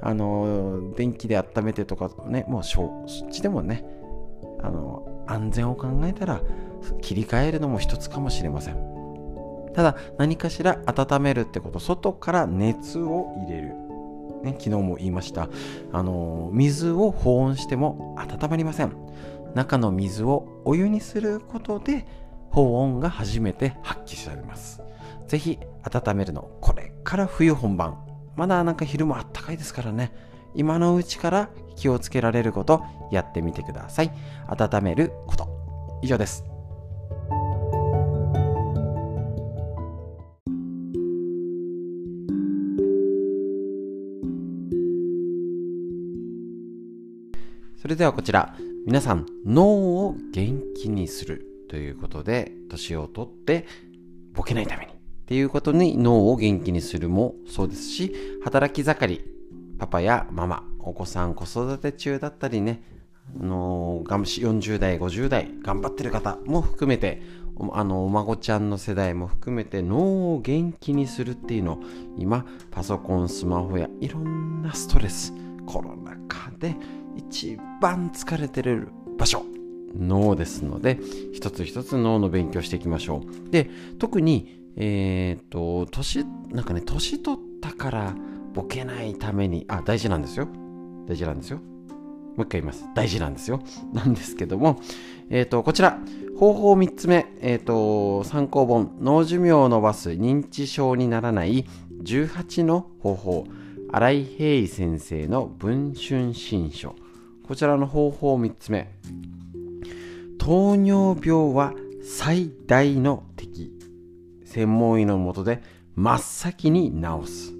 あの電気で温めてとかねもうそっちでもねあの安全を考えたら切り替えるのも一つかもしれません。ただ何かしら温めるってこと外から熱を入れる、ね、昨日も言いました。あの水を保温しても温まりません。中の水をお湯にすることで保温が初めて発揮されます。ぜひ温めるのこれから冬本番。まだなんか昼もあったかいですからね。今のうちから気をつけられることやってみてください。温めること。以上です。それではこちら、皆さん、脳を元気にする。ということで、年をとってボケないために。っていうことに脳を元気にするもそうですし、働き盛り、パパやママ、お子さん子育て中だったりね、あの40代、50代、頑張ってる方も含めて、あのお孫ちゃんの世代も含めて脳を元気にするっていうのを今パソコンスマホやいろんなストレスコロナ禍で一番疲れてる場所。脳ですので一つ一つ脳の勉強していきましょう。で特にえっ、と年なんかね年取ったからボケないためにあ大事なんですよ。大事なんですよ。もう一回言います。大事なんですよ。なんですけどもえっ、とこちら。方法3つ目、えっ、ー、と参考本。脳寿命を伸ばす認知症にならない。18の方法。新井平井先生の文春新書。こちらの方法3つ目。糖尿病は最大の敵専門医のもとで真っ先に治す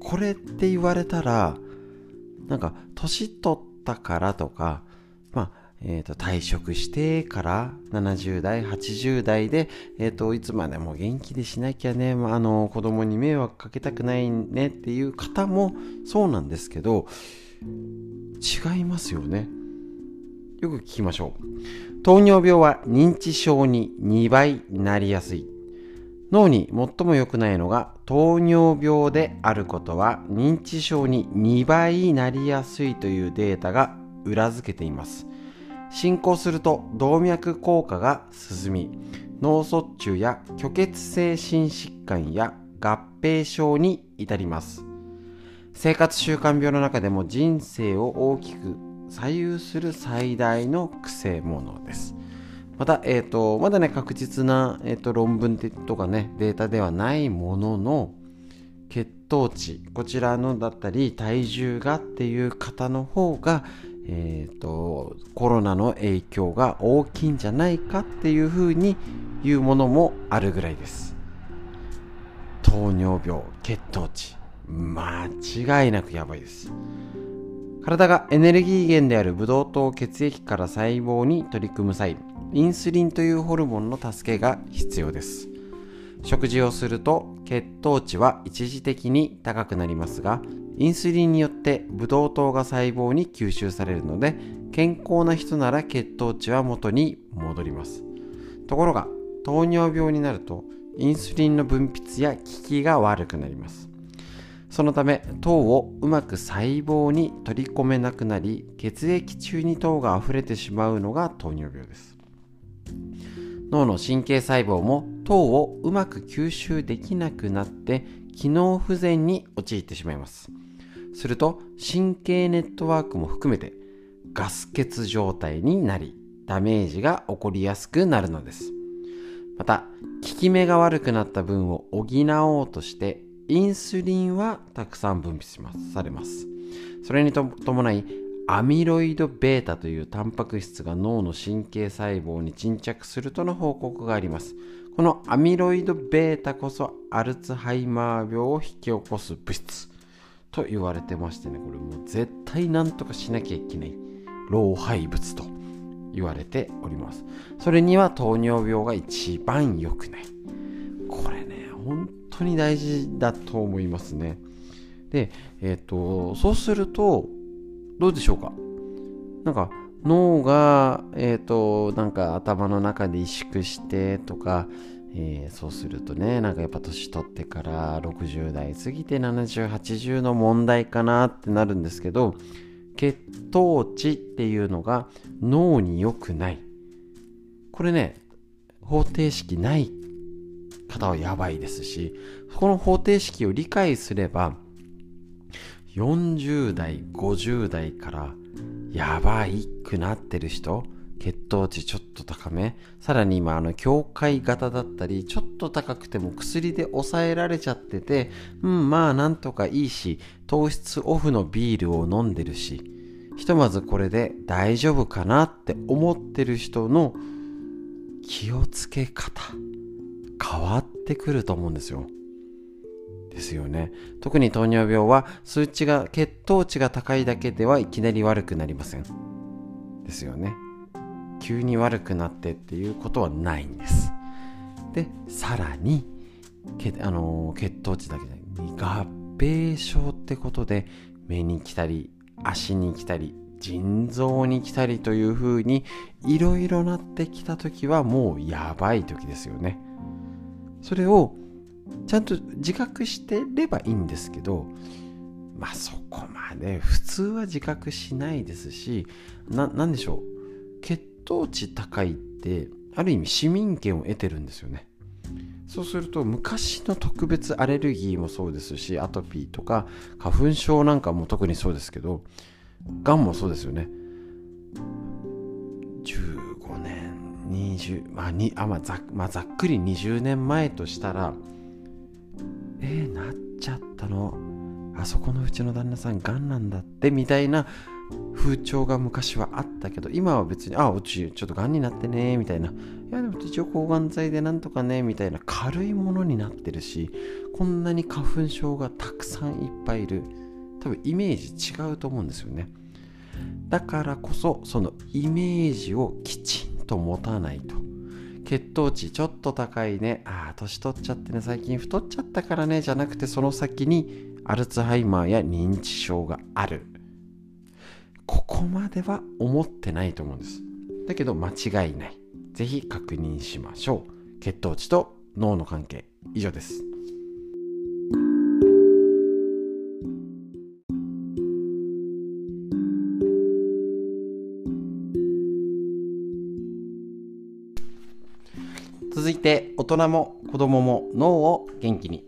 これって言われたらなんか年取ったからとかまあえーと、退職してから70代80代で、えーと、いつまでも元気でしなきゃね、まあ、あの子供に迷惑かけたくないねっていう方もそうなんですけど違いますよね。よく聞きましょう。糖尿病は認知症に2倍なりやすい。脳に最も良くないのが糖尿病であることは認知症に2倍なりやすいというデータが裏付けています。進行すると動脈硬化が進み、脳卒中や虚血性心疾患や合併症に至ります。生活習慣病の中でも人生を大きく左右する最大の癖者です。また、えっ、ー、と、まだね、確実な、えーと、論文とかね、データではないものの、血糖値、こちらのだったり、体重がっていう方の方が、えーと、コロナの影響が大きいんじゃないかっていうふうに言うものもあるぐらいです。糖尿病、血糖値、間違いなくやばいです。体がエネルギー源であるブドウ糖を血液から細胞に取り組む際、インスリンというホルモンの助けが必要です。食事をすると血糖値は一時的に高くなりますが、インスリンによってブドウ糖が細胞に吸収されるので、健康な人なら血糖値は元に戻ります。ところが、糖尿病になると、インスリンの分泌や効きが悪くなります。そのため糖をうまく細胞に取り込めなくなり血液中に糖が溢れてしまうのが糖尿病です。脳の神経細胞も糖をうまく吸収できなくなって機能不全に陥ってしまいます。すると神経ネットワークも含めてガス欠状態になりダメージが起こりやすくなるのです。また効き目が悪くなった分を補おうとしてインスリンはたくさん分泌しますされます。それに伴いアミロイド β というタンパク質が脳の神経細胞に沈着するとの報告があります。このアミロイド β こそアルツハイマー病を引き起こす物質と言われてましてねこれもう絶対なんとかしなきゃいけない老廃物と言われております。それには糖尿病が一番良くない。これね本当に大事だと思いますね。でえっ、とそうするとどうでしょうか？なんか脳がえっ、となんか頭の中で萎縮してとかえー、そうするとねなんかやっぱ年取ってから60代過ぎて7080の問題かなってなるんですけど血糖値っていうのが脳に良くない。これね方程式ない方はやばいですしこの方程式を理解すれば40代50代からやばいくなってる人血糖値ちょっと高めさらに今あの境界型だったりちょっと高くても薬で抑えられちゃっててうんまあなんとかいいし糖質オフのビールを飲んでるしひとまずこれで大丈夫かなって思ってる人の気をつけ方。変わってくると思うんですよ。ですよね。特に糖尿病は数値が血糖値が高いだけではいきなり悪くなりません。ですよね。急に悪くなってっていうことはないんです。でさらにけあの血糖値だけで合併症ってことで目に来たり足に来たり腎臓に来たりという風にいろいろなってきた時はもうやばい時ですよね。それをちゃんと自覚してればいいんですけどまあそこまで普通は自覚しないですし何でしょう？血糖値高いってある意味市民権を得てるんですよね。そうすると昔の特別アレルギーもそうですしアトピーとか花粉症なんかも特にそうですけどがんもそうですよね。15 20まあにあ、まあざまあ、ざっくり20年前としたらえー、なっちゃったの？あそこのうちの旦那さんがんなんだってみたいな風潮が昔はあったけど今は別にあうちちょっとがんになってねみたいな。いやでも一応抗がん剤でなんとかねみたいな。軽いものになってるしこんなに花粉症がたくさんいっぱいいる。多分イメージ違うと思うんですよね。だからこそそのイメージをきちんと持たないと。血糖値ちょっと高いね。ああ年取っちゃってね。最近太っちゃったからね。じゃなくてその先にアルツハイマーや認知症がある。ここまでは思ってないと思うんです。だけど間違いない。ぜひ確認しましょう。血糖値と脳の関係。以上です。て大人も子供も脳を元気に。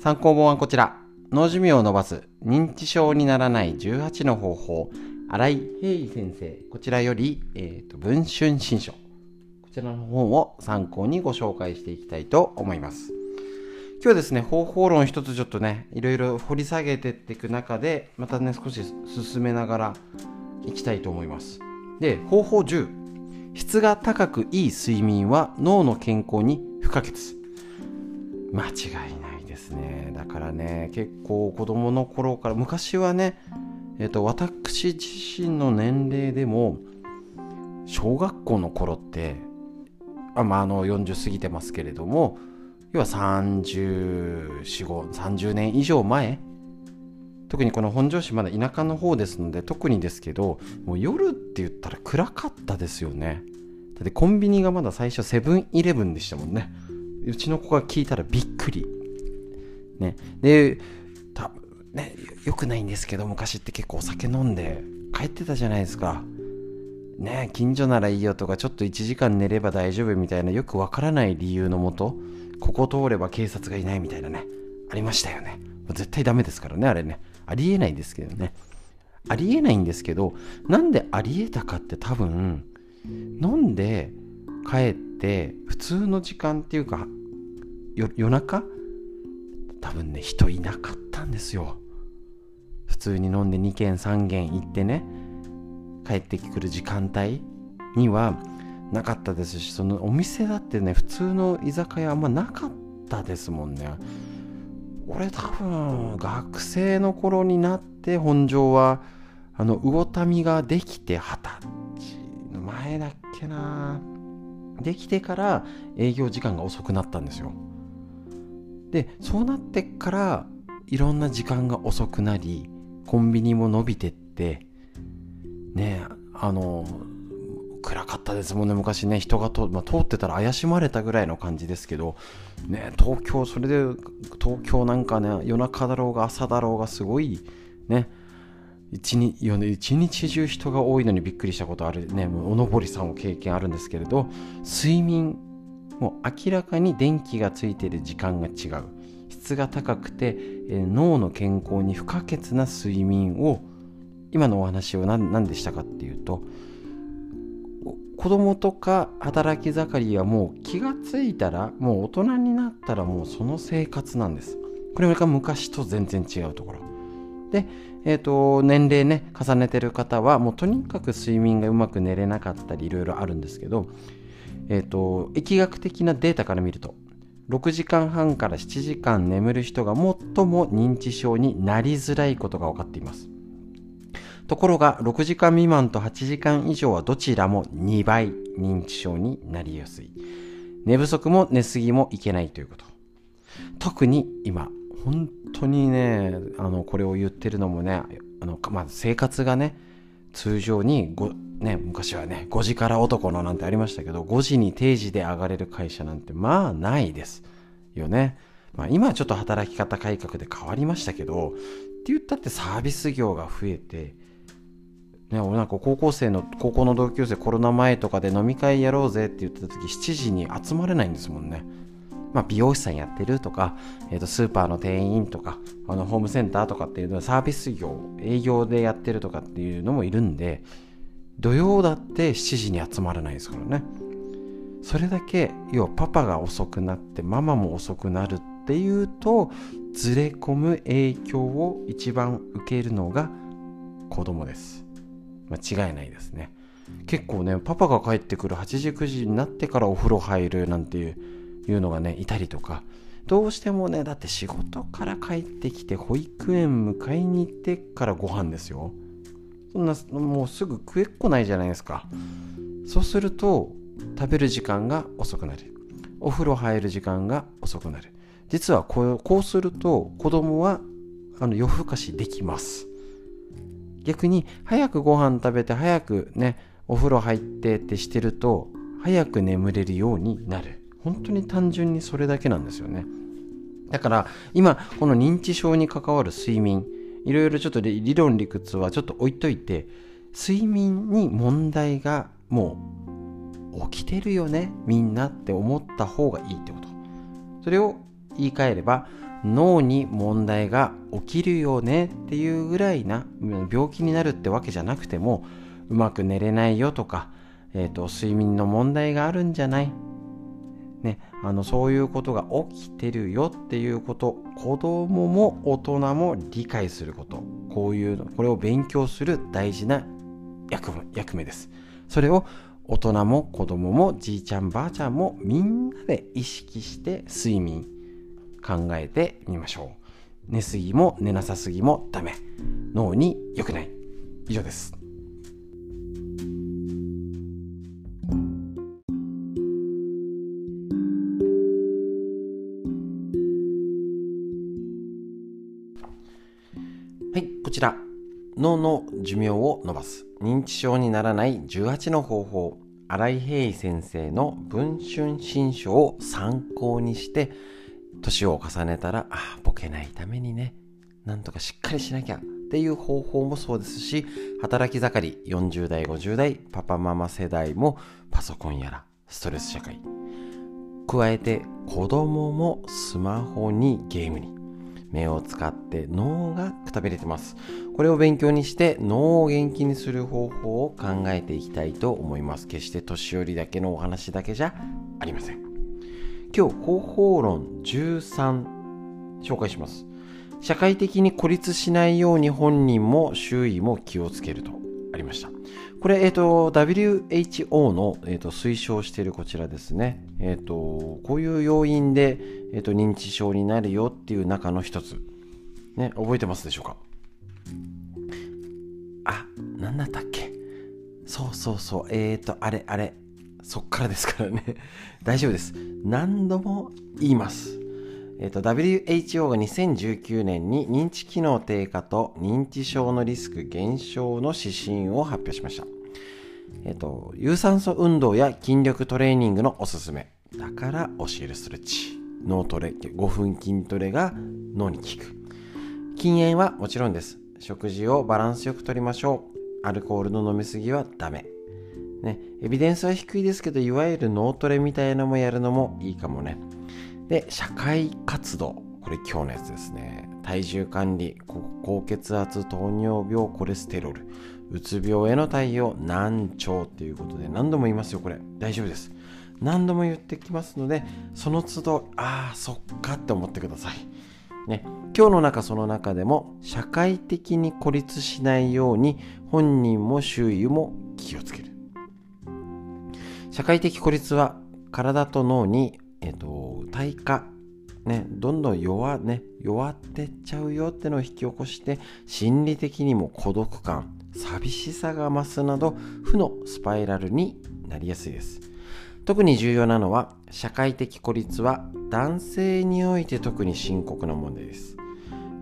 参考本はこちら。脳寿命を伸ばす。認知症にならない。18の方法。新井平先生。こちらより、えーと、文春新書。こちらの本を参考にご紹介していきたいと思います。今日はですね方法論一つちょっとねいろいろ掘り下げてっていく中でまたね少し進めながらいきたいと思います。で方法10質が高くいい睡眠は脳の健康に不可欠。間違いないですね。だからね結構子供の頃から昔はねえっと私自身の年齢でも小学校の頃ってあまああの40過ぎてますけれども要は304030年以上前特にこの本庄市まだ田舎の方ですので特にですけどもう夜って言ったら暗かったですよね。だってコンビニがまだ最初セブンイレブンでしたもんね。うちの子が聞いたらびっくり。ね。でたねよくないんですけど昔って結構お酒飲んで帰ってたじゃないですか。ね近所ならいいよとかちょっと1時間寝れば大丈夫みたいなよくわからない理由のもとここ通れば警察がいないみたいなねありましたよね。絶対ダメですからねあれね。ありえないですけどね。ありえないんですけどなんでありえたかって多分飲んで帰って普通の時間っていうか夜中？多分ね人いなかったんですよ。普通に飲んで2軒3軒行ってね帰ってくる時間帯にはなかったですしそのお店だってね普通の居酒屋あんまなかったですもんね。俺多分学生の頃になって本庄はあの魚民ができて二十歳の前だっけな。できてから営業時間が遅くなったんですよ。でそうなってからいろんな時間が遅くなりコンビニも伸びてってねあの暗かったですもんね昔ね。人がと、まあ、通ってたら怪しまれたぐらいの感じですけどね東京それで東京なんかね夜中だろうが朝だろうがすごいね。一日日中人が多いのにびっくりしたことある。ねおのぼりさんも経験あるんですけれど睡眠もう明らかに電気がついている時間が違う。質が高くて、え脳の健康に不可欠な睡眠を今のお話を何でしたかっていうと子供とか働き盛りはもう気がついたらもう大人になったらもうその生活なんです。これが昔と全然違うところ。で、えーと、年齢ね重ねてる方はもうとにかく睡眠がうまく寝れなかったりいろいろあるんですけど、えーと、疫学的なデータから見ると6時間半から7時間眠る人が最も認知症になりづらいことが分かっています。ところが6時間未満と8時間以上はどちらも2倍認知症になりやすい。寝不足も寝すぎもいけないということ。特に今本当にねあのこれを言ってるのもねあの、まあ、生活がね通常にね、昔はね5時から男のなんてありましたけど5時に定時で上がれる会社なんてまあないですよね、まあ、今はちょっと働き方改革で変わりましたけどって言ったってサービス業が増えてね、俺なんか高校生の高校の同級生コロナ前とかで飲み会やろうぜって言ってた時7時に集まれないんですもんね。まあ、美容師さんやってるとか、えー、とスーパーの店員とかあのホームセンターとかっていうのはサービス業営業でやってるとかっていうのもいるんで土曜だって7時に集まらないですからね。それだけ要はパパが遅くなってママも遅くなるっていうとずれ込む影響を一番受けるのが子供です。間違いないですね。結構ねパパが帰ってくる8時9時になってからお風呂入るなんていうのがねいたりとか。どうしてもねだって仕事から帰ってきて保育園迎えに行ってからご飯ですよ。そんなもうすぐ食えっこないじゃないですか。そうすると食べる時間が遅くなる。お風呂入る時間が遅くなる。実はこうこうすると子供はあの夜更かしできます。逆に早くご飯食べて早くねお風呂入ってってしてると早く眠れるようになる。本当に単純にそれだけなんですよね。だから今この認知症に関わる睡眠いろいろちょっと理論理屈はちょっと置いといて睡眠に問題がもう起きてるよねみんなって思った方がいいってこと。それを言い換えれば脳に問題が起きるよねっていうぐらいな病気になるってわけじゃなくてもうまく寝れないよとか、えーと睡眠の問題があるんじゃない？ね、あのそういうことが起きてるよっていうこと子供も大人も理解すること。こういうこれを勉強する大事な役役目です。それを大人も子供もじいちゃんばあちゃんもみんなで意識して睡眠考えてみましょう。寝すぎも寝なさすぎもダメ。脳に良くない。以上です。はいこちら。脳の寿命を伸ばす。認知症にならない18の方法。新井平井先生の文春新書を参考にして年を重ねたらあボケないためにねなんとかしっかりしなきゃっていう方法もそうですし働き盛り40代50代パパママ世代もパソコンやらストレス社会加えて子供もスマホにゲームに目を使って脳がくたびれてます。これを勉強にして脳を元気にする方法を考えていきたいと思います。決して年寄りだけのお話だけじゃありません。今日方法論13紹介します社会的に孤立しないように本人も周囲も気をつけるとありましたこれ、えっ、ー、と、WHO の、えーと、推奨しているこちらですね。えっ、ー、と、こういう要因で、えっ、と、認知症になるよっていう中の一つ。ね、覚えてますでしょうか？あ、なんだったっけ？そうそうそう。えっ、と、あれ、あれ。そっからですからね。[LAUGHS] 大丈夫です。何度も言います。えっ、と、WHO が2019年に認知機能低下と認知症のリスク減少の指針を発表しました。えっ、と、有酸素運動や筋力トレーニングのおすすめ。だから教えるストレッチ。脳トレ、5分筋トレが脳に効く。禁煙はもちろんです。食事をバランスよくとりましょう。アルコールの飲みすぎはダメ。ね、エビデンスは低いですけど、いわゆる脳トレみたいなのもやるのもいいかもね。で、社会活動。これ今日のやつですね。体重管理、高血圧、糖尿病、コレステロール、うつ病への対応、難聴っていうことで何度も言いますよ、これ。大丈夫です。何度も言ってきますので、その都度、ああ、そっかって思ってください。ね、今日の中その中でも社会的に孤立しないように本人も周囲も気をつける社会的孤立は体と脳にえっ、ー、と、退化、ね、どんどん弱,、ね、弱ってっちゃうよってのを引き起こして、心理的にも孤独感、寂しさが増すなど、負のスパイラルになりやすいです。特に重要なのは、社会的孤立は男性において特に深刻な問題です。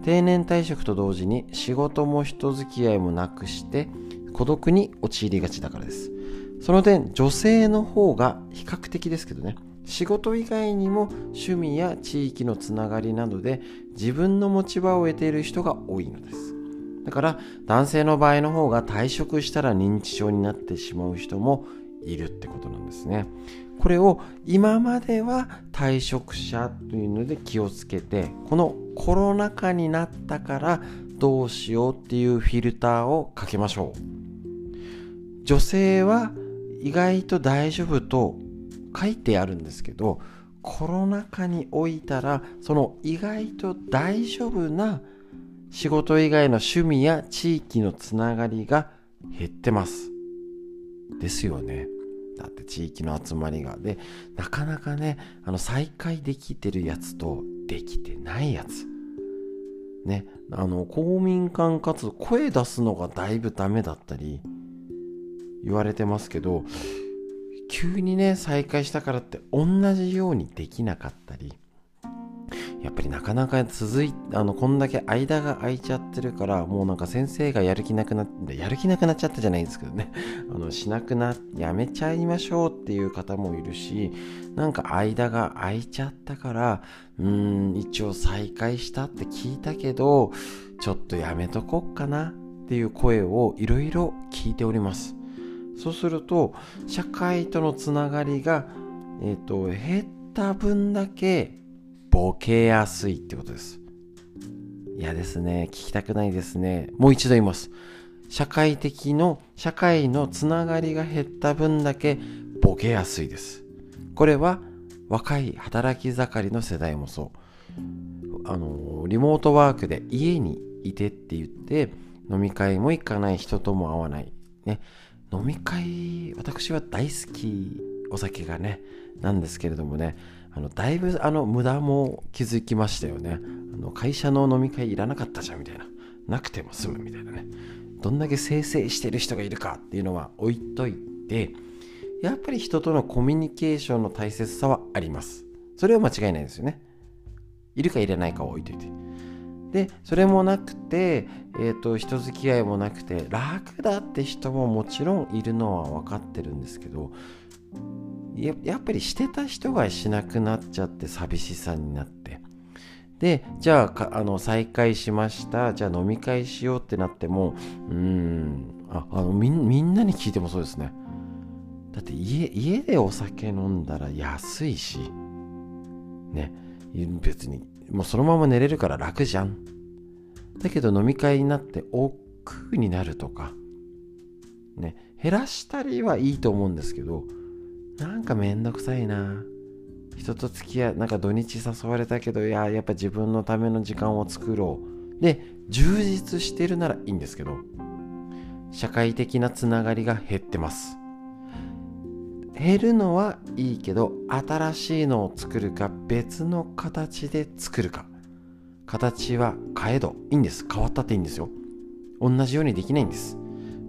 定年退職と同時に仕事も人付き合いもなくして孤独に陥りがちだからです。その点、女性の方が比較的ですけどね、仕事以外にも趣味や地域のつながりなどで自分の持ち場を得ている人が多いのです。だから男性の場合の方が退職したら認知症になってしまう人もいるってことなんですね。これを今までは退職者というので気をつけてこのコロナ禍になったからどうしようっていうフィルターをかけましょう。女性は意外と大丈夫と書いてあるんですけどコロナ禍においたらその意外と大丈夫な仕事以外の趣味や地域のつながりが減ってます。ですよね。だって地域の集まりが。でなかなかねあの再開できてるやつとできてないやつ。ねあの公民館活動声出すのがだいぶダメだったり言われてますけど急にね再開したからって同じようにできなかったりやっぱりなかなか続いあのこんだけ間が空いちゃってるからもうなんか先生がやる気なくなってやる気なくなっちゃったじゃないですけどね。[LAUGHS] あのしなくなやめちゃいましょうっていう方もいるしなんか間が空いちゃったからうーん一応再開したって聞いたけどちょっとやめとこっかなっていう声をいろいろ聞いております。そうすると社会とのつながりが、えーと、減った分だけボケやすいってことです。嫌ですね。聞きたくないですね。もう一度言います。社会的の社会のつながりが減った分だけボケやすいです。これは若い働き盛りの世代もそう。あのリモートワークで家にいてって言って飲み会も行かない人とも会わない。ね。飲み会私は大好きお酒がねなんですけれどもねあのだいぶあの無駄も気づきましたよね。あの会社の飲み会いらなかったじゃんみたいな。なくても済むみたいなね。どんだけ生成してる人がいるかっていうのは置いといてやっぱり人とのコミュニケーションの大切さはあります。それは間違いないですよね。いるかいらないかを置いといて。でそれもなくて、えーと、人付き合いもなくて楽だって人ももちろんいるのは分かってるんですけどややっぱりしてた人がしなくなっちゃって寂しさになって。でじゃああの再開しました。じゃあ飲み会しようってなってもうんああのみみんなに聞いてもそうですね。だって家家でお酒飲んだら安いしね。別にもうそのまま寝れるから楽じゃん。だけど飲み会になって億劫になるとかね減らしたりはいいと思うんですけどなんかめんどくさいな。人と付き合いなんか土日誘われたけどいややっぱ自分のための時間を作ろう。で充実してるならいいんですけど社会的なつながりが減ってます。減るのはいいけど新しいのを作るか別の形で作るか。形は変えどいいんです。変わったっていいんですよ。同じようにできないんです。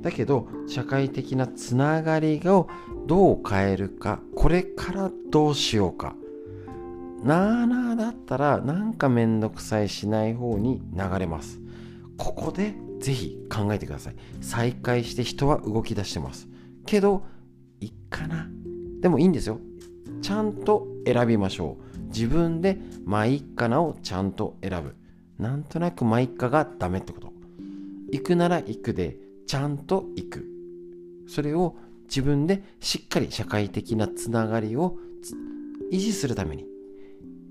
だけど社会的なつながりをどう変えるかこれからどうしようか。なあなあだったらなんかめんどくさいしない方に流れます。ここでぜひ考えてください。再開して人は動き出してます。けどかな。でもいいんですよ。ちゃんと選びましょう。自分でまいっかなをちゃんと選ぶ。なんとなくまいっかがダメってこと。行くなら行くでちゃんと行く。それを自分でしっかり社会的なつながりを維持するために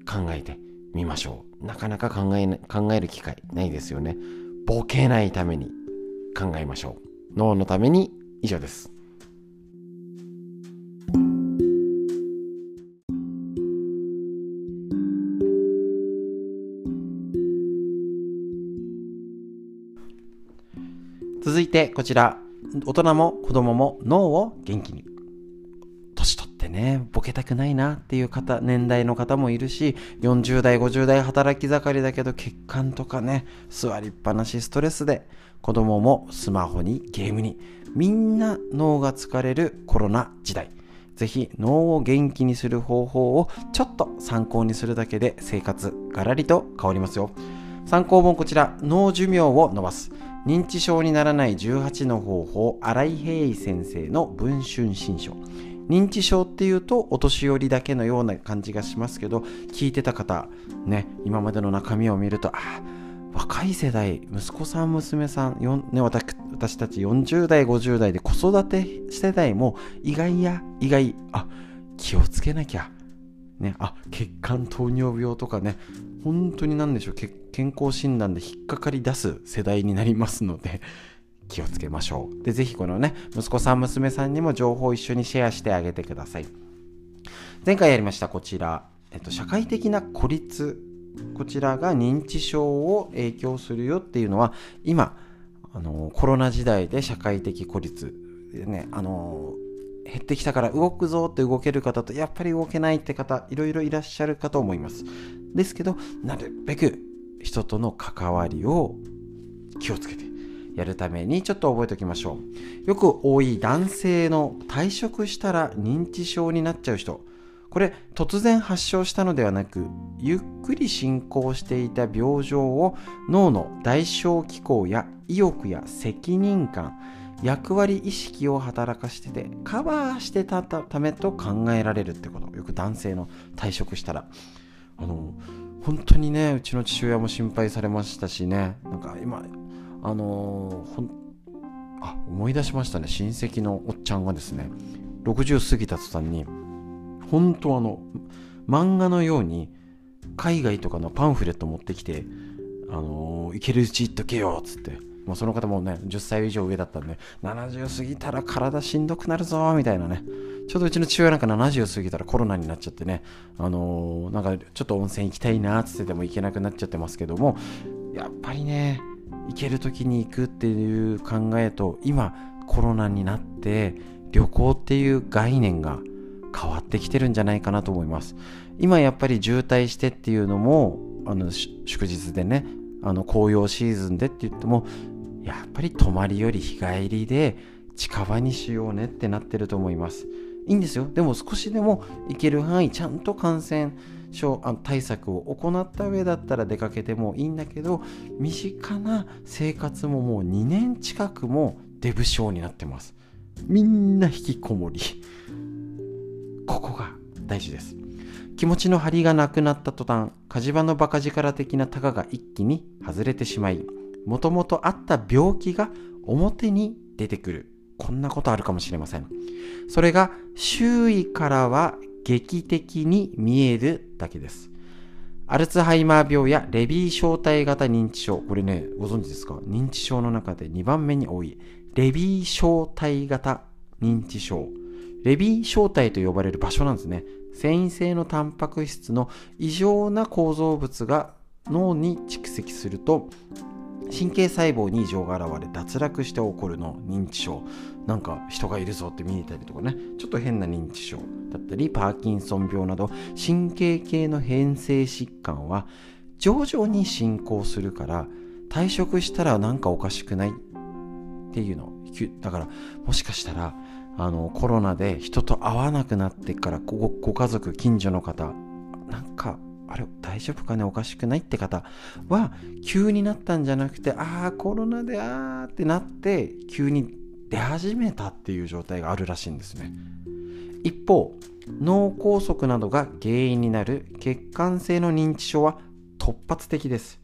考えてみましょう。なかなか考え考える機会ないですよね。ボケないために考えましょう。脳のために以上です。続いてこちら。大人も子供も脳を元気に。年取ってねボケたくないなっていう方年代の方もいるし40代50代働き盛りだけど血管とかね座りっぱなしストレスで子供もスマホにゲームにみんな脳が疲れるコロナ時代。ぜひ脳を元気にする方法をちょっと参考にするだけで生活ガラリと変わりますよ。参考本こちら。脳寿命を伸ばす。認知症にならない18の方法新井平井先生の文春新書。認知症っていうとお年寄りだけのような感じがしますけど聞いてた方ね今までの中身を見るとあ若い世代息子さん娘さんね、私私たち40代50代で子育て世代も意外や意外あ気をつけなきゃねあ血管糖尿病とかね本当に何でしょう血健康診断で引っかかり出す世代になりますので [LAUGHS] 気をつけましょう。でぜひこのね息子さん娘さんにも情報を一緒にシェアしてあげてください。前回やりましたこちら、えっと、社会的な孤立。こちらが認知症を影響するよっていうのは今あのコロナ時代で社会的孤立ねあの減ってきたから動くぞって動ける方とやっぱり動けないって方いろいろいらっしゃるかと思います。ですけどなるべく人との関わりを気をつけてやるためにちょっと覚えておきましょう。よく多い男性の退職したら認知症になっちゃう人。これ突然発症したのではなくゆっくり進行していた病状を脳の代償機構や意欲や責任感役割意識を働かしててカバーしてたためと考えられるってこと。よく男性の退職したら。あの本当にねうちの父親も心配されましたしね。なんか今あのー、ほんあ思い出しましたね。親戚のおっちゃんがですね60過ぎた途端に本当あの漫画のように海外とかのパンフレット持ってきてあのー、行けるうち行っとけよっつってもうその方もね、10歳以上上だったんで、70過ぎたら体しんどくなるぞ、みたいなね。ちょうどうちの父親なんか70過ぎたらコロナになっちゃってね、あのー、なんかちょっと温泉行きたいな、つってても行けなくなっちゃってますけども、やっぱりね、行ける時に行くっていう考えと、今、コロナになって、旅行っていう概念が変わってきてるんじゃないかなと思います。今やっぱり渋滞してっていうのも、あの祝日でね、あの紅葉シーズンでって言ってもやっぱり泊まりより日帰りで近場にしようねってなってると思います。いいんですよ。でも少しでも行ける範囲、ちゃんと感染症対策を行った上だったら出かけてもいいんだけど、身近な生活ももう2年近くもデブ症になってます。みんな引きこもり。ここが大事です。気持ちの張りがなくなった途端、火事場のバカ力的なタガが一気に外れてしまい、もともとあった病気が表に出てくる。こんなことあるかもしれません。それが周囲からは劇的に見えるだけです。アルツハイマー病やレビー小体型認知症。これね、ご存知ですか？認知症の中で2番目に多い。レビー小体型認知症。レビー小体と呼ばれる場所なんですね。繊維性のタンパク質の異常な構造物が脳に蓄積すると神経細胞に異常が現れ脱落して起こるの認知症。なんか人がいるぞって見えたりとかね。ちょっと変な認知症だったりパーキンソン病など神経系の変性疾患は徐々に進行するから退職したらなんかおかしくないっていうのだからもしかしたらあのコロナで人と会わなくなってからごご家族近所の方なんかあれ大丈夫かね？おかしくない？って方は急になったんじゃなくてああコロナであーってなって急に出始めたっていう状態があるらしいんですね。一方脳梗塞などが原因になる血管性の認知症は突発的です。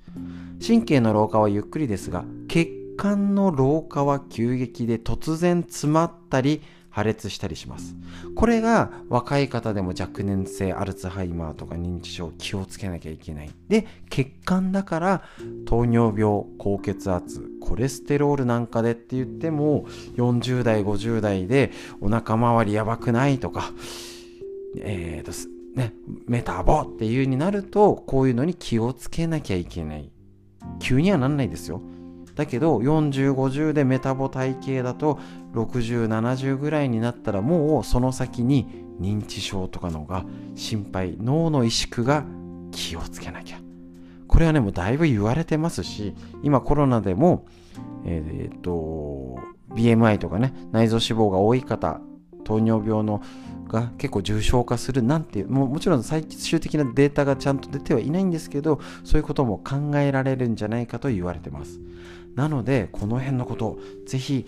神経の老化はゆっくりですが血管の老化は急激で突然詰まったり破裂したりします。これが若い方でも若年性アルツハイマーとか認知症気をつけなきゃいけない。で血管だから糖尿病高血圧コレステロールなんかでって言っても40代50代でお腹周りやばくないとかえーとね、メタボっていうになるとこういうのに気をつけなきゃいけない。急にはなんないですよ。だけど4050でメタボ体型だと6070ぐらいになったらもうその先に認知症とかのが心配脳の萎縮が気をつけなきゃ。これはねもうだいぶ言われてますし今コロナでもえー、っと BMI とかね内臓脂肪が多い方糖尿病のが結構重症化するなんていうももちろん最終的なデータがちゃんと出てはいないんですけどそういうことも考えられるんじゃないかと言われてます。なのでこの辺のことをぜひ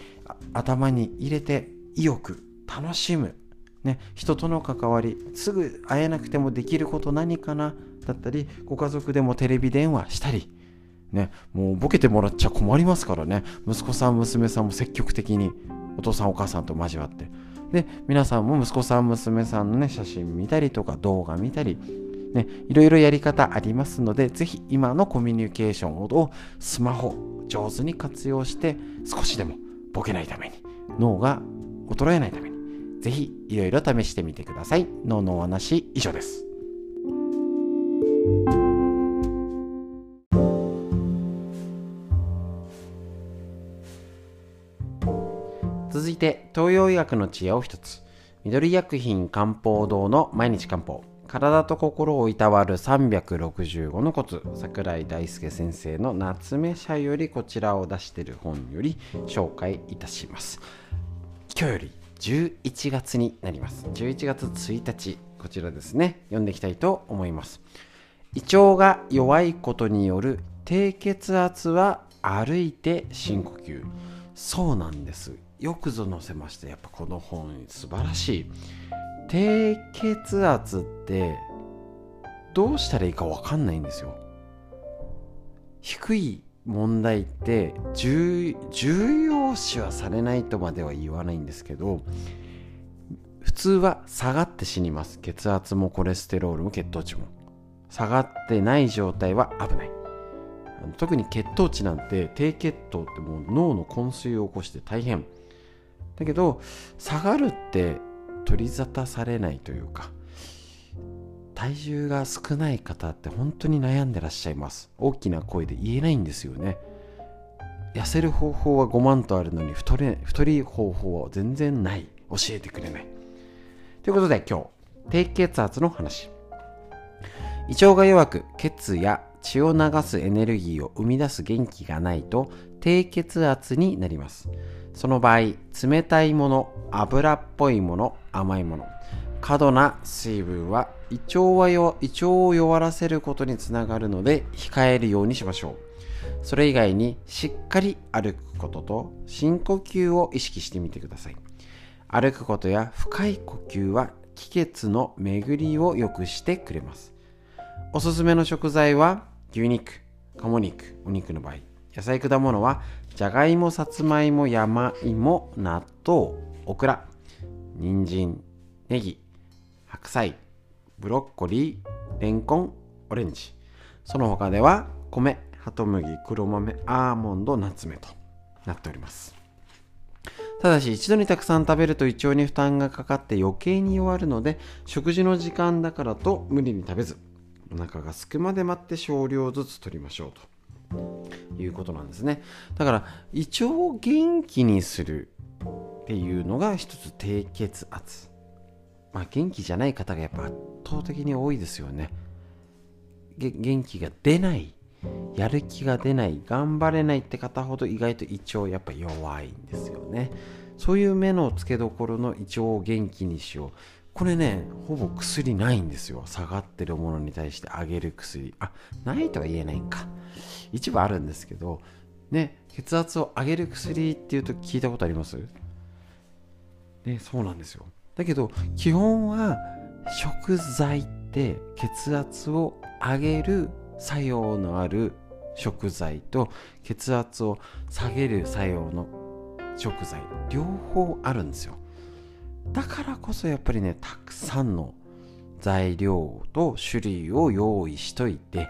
頭に入れて意欲楽しむ、ね、人との関わりすぐ会えなくてもできること何かなだったりご家族でもテレビ電話したりね、もうボケてもらっちゃ困りますからね。息子さん娘さんも積極的にお父さんお母さんと交わって。で皆さんも息子さん娘さんのね写真見たりとか動画見たりね、いろいろやり方ありますので、ぜひ今のコミュニケーションをスマホ上手に活用して少しでもボケないために脳が衰えないためにぜひいろいろ試してみてください。脳のお話以上です。続いて東洋医学の知恵を一つ。緑薬品漢方堂の毎日漢方。体と心をいたわる365のコツ。桜井大輔先生の夏目社よりこちらを出している本より紹介いたします。今日より11月になります。11月1日こちらですね。読んでいきたいと思います。胃腸が弱いことによる低血圧は歩いて深呼吸。そうなんです。よくぞ載せましたやっぱこの本素晴らしい。低血圧ってどうしたらいいか分かんないんですよ。低い問題って重要視はされないとまでは言わないんですけど普通は下がって死にます。血圧もコレステロールも血糖値も。下がってない状態は危ない。特に血糖値なんて低血糖ってもう脳の昏睡を起こして大変。だけど下がるって取り沙汰されないというか体重が少ない方って本当に悩んでらっしゃいます。大きな声で言えないんですよね。痩せる方法は5万とあるのに太れ太り方法は全然ない。教えてくれない。ということで今日低血圧の話。胃腸が弱く血や血を流すエネルギーを生み出す元気がないと低血圧になります。その場合冷たいもの油っぽいもの甘いもの。過度な水分は胃腸は胃腸を弱らせることにつながるので控えるようにしましょう。それ以外にしっかり歩くことと深呼吸を意識してみてください。歩くことや深い呼吸は気血の巡りを良くしてくれます。おすすめの食材は牛肉鴨肉お肉の場合。野菜果物はじゃがいもさつまいも山芋納豆オクラ人参ネギ白菜ブロッコリーレンコンオレンジ。その他では米ハトムギ黒豆アーモンドナツメとなっております。ただし一度にたくさん食べると胃腸に負担がかかって余計に弱るので食事の時間だからと無理に食べずお腹が空くまで待って少量ずつ取りましょうと。いうことなんですね。だから胃腸を元気にするっていうのが一つ低血圧。まあ元気じゃない方がやっぱ圧倒的に多いですよね。元気が出ない。やる気が出ない頑張れないって方ほど意外と胃腸やっぱ弱いんですよね。そういう目の付けどころの胃腸を元気にしよう。これねほぼ薬ないんですよ。下がってるものに対してあげる薬。あないとは言えないんか。一部あるんですけどね血圧を上げる薬っていうと聞いたことあります？ねそうなんですよ。だけど基本は食材って血圧を上げる作用のある食材と血圧を下げる作用の食材両方あるんですよ。だからこそやっぱりねたくさんの材料と種類を用意しといて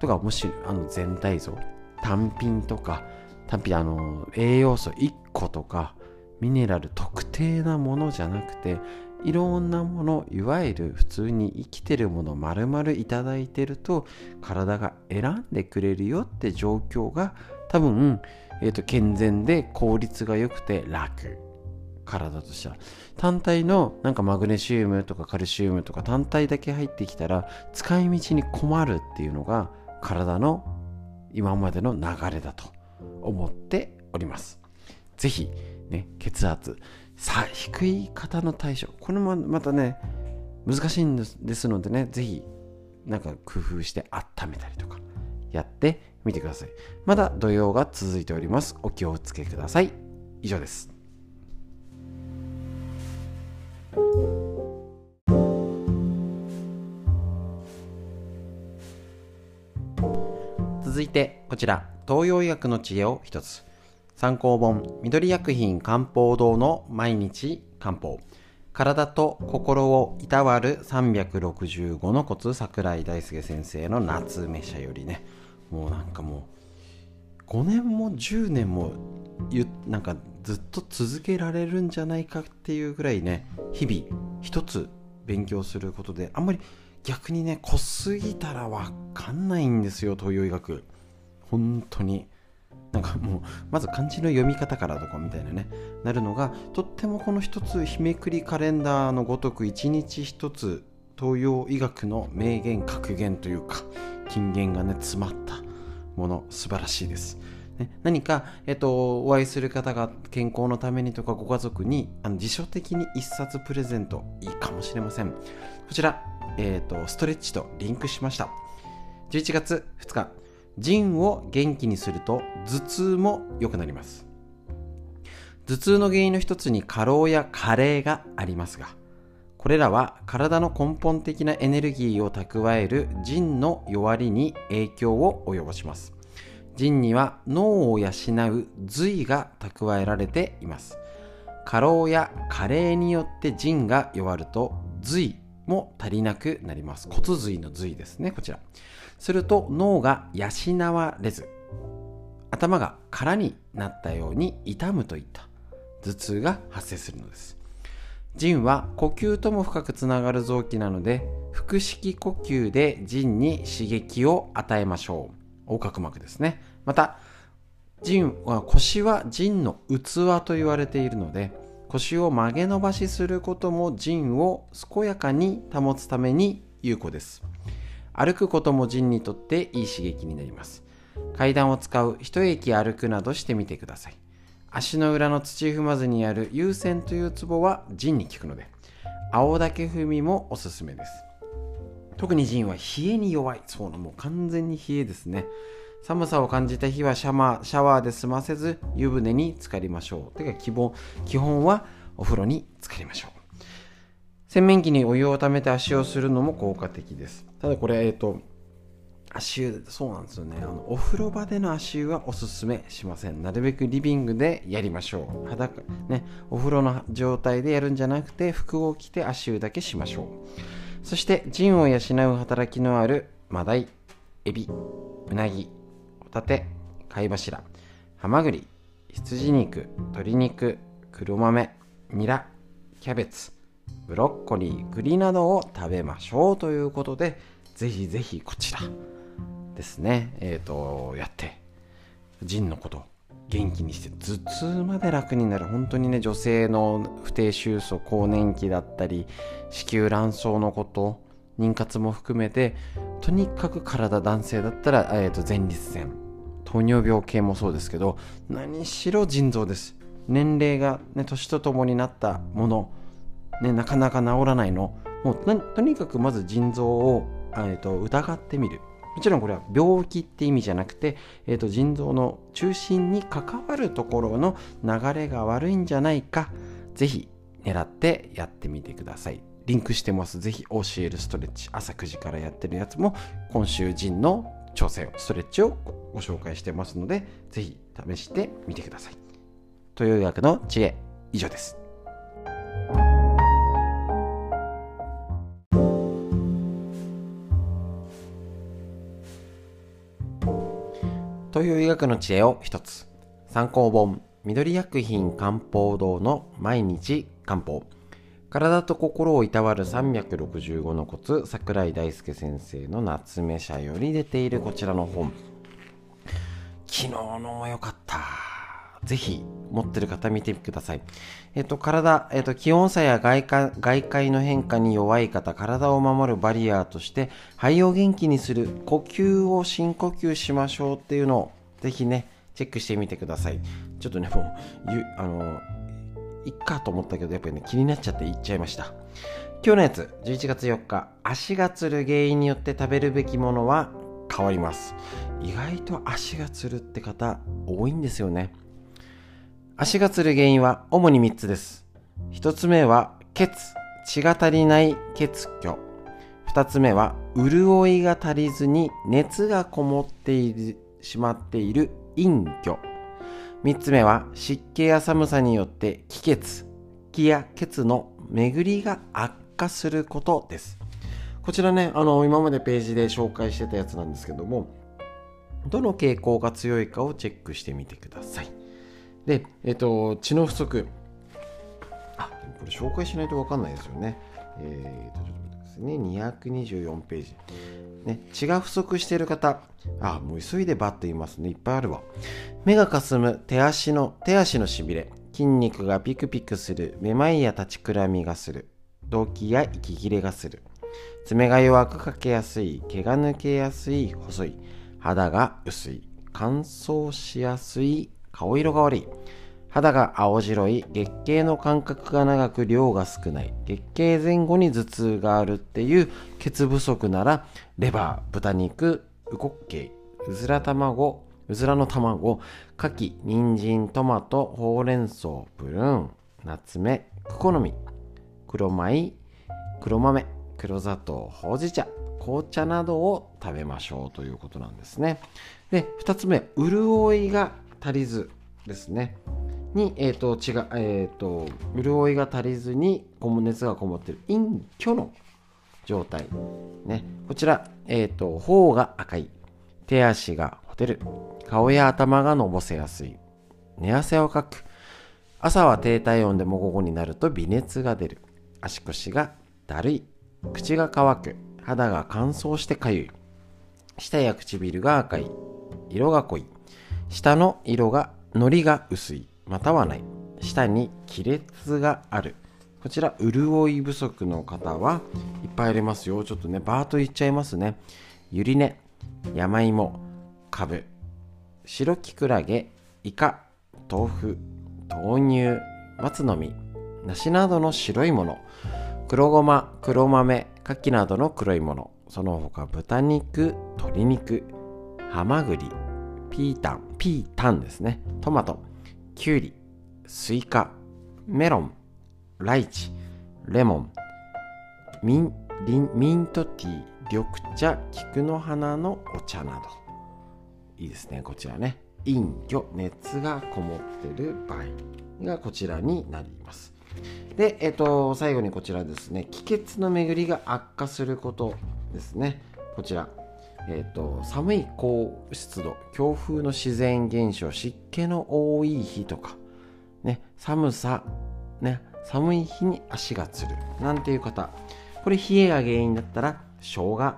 とかもしあの全体像単品とか単品あの栄養素1個とかミネラル特定なものじゃなくていろんなものいわゆる普通に生きてるもの丸々いただいてると体が選んでくれるよって状況が多分、えーと、健全で効率が良くて楽。体としては。単体のなんかマグネシウムとかカルシウムとか単体だけ入ってきたら使い道に困るっていうのが体の今までの流れだと思っております。是非ね血圧さ低い方の対処。これもまたね難しいんですのでね是非なんか工夫して温めたりとかやってみてください。まだ土曜が続いております。お気をつけください。以上です。続いてこちら東洋医学の知恵を一つ。参考本緑薬品漢方堂の毎日漢方。体と心をいたわる365のコツ桜井大輔先生の夏目社よりね。もうなんかもう5年も10年もなんかずっと続けられるんじゃないかっていうぐらいね日々一つ勉強することであんまり逆にね濃すぎたらわかんないんですよ東洋医学本当になんかもうまず漢字の読み方からとかみたいなねなるのがとってもこの一つ日めくりカレンダーのごとく一日一つ東洋医学の名言格言というか金言がね詰まったもの素晴らしいです。ね、何か、えっと、お会いする方が健康のためにとかご家族にあの辞書的に一冊プレゼントいいかもしれません。こちら、えっと、ストレッチとリンクしました。11月2日、腎を元気にすると頭痛も良くなります。頭痛の原因の一つに過労や加齢がありますがこれらは体の根本的なエネルギーを蓄える腎の弱りに影響を及ぼします。腎には脳を養う髄が蓄えられています。過労や加齢によって腎が弱ると髄も足りなくなります。骨髄の髄ですね。こちら。すると脳が養われず頭が空になったように痛むといった。頭痛が発生するのです。腎は呼吸とも深くつながる臓器なので腹式呼吸で腎に刺激を与えましょう。横隔膜ですね。また腎は腰は腎の器と言われているので腰を曲げ伸ばしすることも腎を健やかに保つために有効です。歩くことも腎にとっていい刺激になります。階段を使う一駅歩くなどしてみてください。足の裏の土踏まずにある優先というツボは腎に効くので青竹踏みもおすすめです。特に腎は冷えに弱い。そうなもう完全に冷えですね。寒さを感じた日はシャワーシャワーで済ませず湯船に浸かりましょう。てか基本基本はお風呂に浸かりましょう。洗面器にお湯をためて足をするのも効果的です。ただこれえっ、ー、と足湯そうなんですよね。あのお風呂場での足湯はおすすめしません。なるべくリビングでやりましょう。裸ねお風呂の状態でやるんじゃなくて服を着て足湯だけしましょう。そして腎を養う働きのあるマダイエビうなぎホタテ貝柱ハマグリ羊肉鶏肉黒豆ニラキャベツブロッコリー栗などを食べましょうということでぜひぜひこちらですね。えっ、ー、とやって腎のこと元気にして頭痛まで楽になる。本当にね女性の不定収束更年期だったり子宮卵巣のこと妊活も含めてとにかく体男性だったら、えー、と前立腺。糖尿病系もそうですけど何しろ腎臓です。年齢が、ね、年とともになったもの、ね、なかなか治らないの。もうとにかくまず腎臓を、えー、と疑ってみる。もちろんこれは病気って意味じゃなくて、えー、と腎臓の中心に関わるところの流れが悪いんじゃないか。ぜひ狙ってやってみてください。リンクしてます。ぜひ教えるストレッチ。朝9時からやってるやつも今週腎の調整ストレッチをご紹介してますのでぜひ試してみてください。という学の知恵以上です。という医学の知恵を一つ。参考本緑薬品漢方堂の毎日漢方。体と心をいたわる365のコツ桜井大輔先生の夏目社より出ているこちらの本昨日のも良かったぜひ持ってる方見てください。えっと、体、えっと、気温差や外界外界の変化に弱い方、体を守るバリアーとして、肺を元気にする、呼吸を深呼吸しましょうっていうのを、ぜひね、チェックしてみてください。ちょっとね、もう、ゆあの、いっかと思ったけど、やっぱりね、気になっちゃって言っちゃいました。今日のやつ、11月4日、足がつる原因によって食べるべきものは変わります。意外と足がつるって方多いんですよね。足がつる原因は主に3つです。1つ目は血、血が足りない血虚。2つ目は潤いが足りずに熱がこもっているしまっている陰虚。3つ目は湿気や寒さによって気血、気や血の巡りが悪化することです。こちらね、あの、今までページで紹介してたやつなんですけども、どの傾向が強いかをチェックしてみてください。で、えっと、血の不足。あ、これ紹介しないと分かんないですよね。えー、と、ちょっと待ってくださいね。224ページ。ね、血が不足している方。あ、もう急いでバッと言いますね。いっぱいあるわ。目がかすむ、手足の、手足のしびれ。筋肉がピクピクする。めまいや立ちくらみがする。動悸や息切れがする。爪が弱くかけやすい。毛が抜けやすい。細い。肌が薄い。乾燥しやすい。顔色が悪い。肌が青白い、月経の間隔が長く量が少ない、月経前後に頭痛があるっていう血不足なら、レバー、豚肉、ウコッケイ、うずら卵、うずらの卵、牡蠣、人参、トマト、ほうれん草、プルーン、ナツメ、クコの実、黒米、黒豆、黒砂糖、ほうじ茶、紅茶などを食べましょうということなんですね。で、2つ目、潤いが足りずですね。に、えっ、ー、と、血が、えっ、ー、と、潤いが足りずに、熱がこもっている陰虚の状態。ね。こちら、えっ、ー、と、頬が赤い。手足がほてる。顔や頭がのぼせやすい。寝汗をかく。朝は低体温でも午後になると微熱が出る。足腰がだるい。口が乾く。肌が乾燥してかゆい。舌や唇が赤い。色が濃い。下の色が、のりが薄い、またはない。下に亀裂がある。こちら、潤い不足の方はいっぱいありますよ。ちょっとね、バーと言っちゃいますね。ゆり根、山芋、かぶ、白きくらげ、イカ、豆腐、豆乳、松の実、梨などの白いもの、黒ごま、黒豆、牡蠣などの黒いもの、その他豚肉、鶏肉、ハマグリ、ピータン、ピータンですね。トマト、キュウリ、スイカ、メロン、ライチ、レモン、ミンリンミントティー、緑茶、菊の花のお茶など。いいですね、こちらね。陰魚、熱がこもってる場合がこちらになります。で、えっと、最後にこちらですね、気血の巡りが悪化することですね。こちら。えーと、寒い高湿度強風の自然現象湿気の多い日とか、ね、寒さ、ね、寒い日に足がつるなんていう方。これ冷えが原因だったら生姜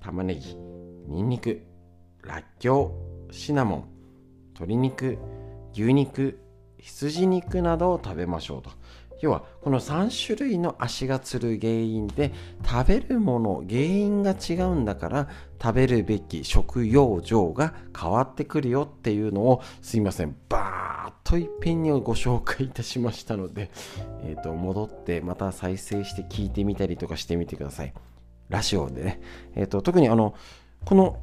玉ねぎにんにくらっきょうシナモン鶏肉牛肉羊肉などを食べましょうと。要はこの3種類の足がつる原因で食べるもの原因が違うんだから食べるべき食用上が変わってくるよっていうのをすいませんバーッといっぺんにご紹介いたしましたので、[LAUGHS] えー、と戻ってまた再生して聞いてみたりとかしてみてください。ラジオでね、えー、と特にあのこの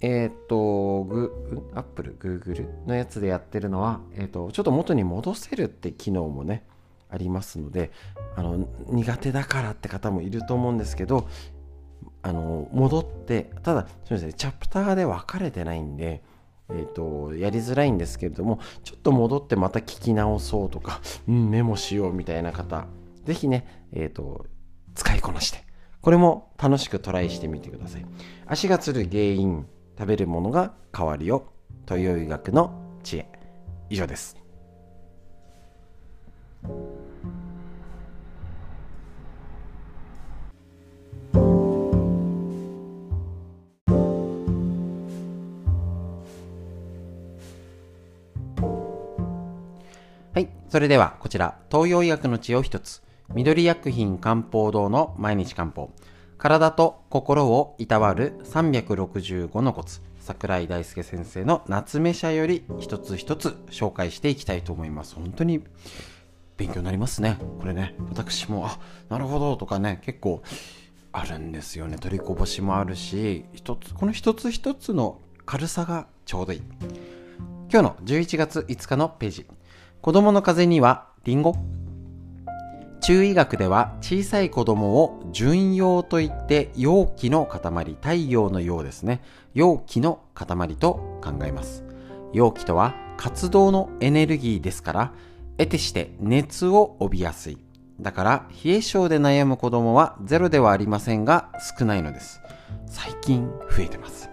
えっ、と、グ、アップル、グーグルのやつでやってるのは、えっ、と、ちょっと元に戻せるって機能もね、ありますのであの苦手だからって方もいると思うんですけどあの戻ってただすみませんチャプターで分かれてないんでえーと、やりづらいんですけれどもちょっと戻ってまた聞き直そうとか、うん、メモしようみたいな方ぜひね、えーと、使いこなしてこれも楽しくトライしてみてください。足がつる原因食べるものが変わるよ東洋医学の知恵。以上です。はい。それでは、こちら、東洋医学の知を一つ。緑薬品漢方堂の毎日漢方。体と心をいたわる365のコツ。桜井大輔先生の夏目社より一つ一つ紹介していきたいと思います。本当に勉強になりますね。これね、私も、あ、なるほどとかね、結構あるんですよね。取りこぼしもあるし、一つ、この一つ一つの軽さがちょうどいい。今日の11月5日のページ。子供の風邪にはリンゴ中医学では小さい子供を純陽といって陽気の塊、太陽の陽ですね。陽気の塊と考えます。陽気とは活動のエネルギーですから、得てして熱を帯びやすい。だから冷え性で悩む子供はゼロではありませんが少ないのです。最近増えてます。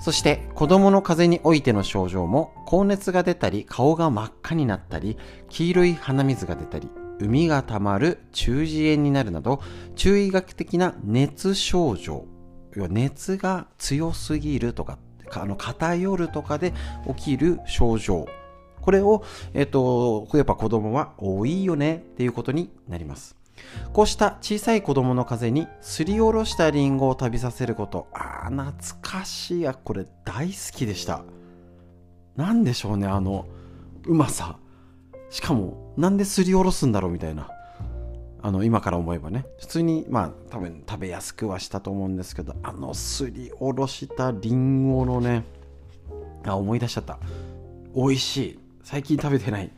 そして子供の風邪においての症状も高熱が出たり顔が真っ赤になったり黄色い鼻水が出たり海がたまる中耳炎になるなど中医学的な熱症状要は熱が強すぎるとかあの偏るとかで起きる症状これを、えっ、と、やっぱ子供は多いよねっていうことになります。こうした小さい子供の風にすりおろしたリンゴを食べさせること。ああ、懐かしいや、これ大好きでした。なんでしょうね、あの、うまさ。しかも、なんですりおろすんだろうみたいな。あの、今から思えばね。普通に、まあ、多分食べやすくはしたと思うんですけど、あのすりおろしたリンゴのね、あ、思い出しちゃった。美味しい。最近食べてない。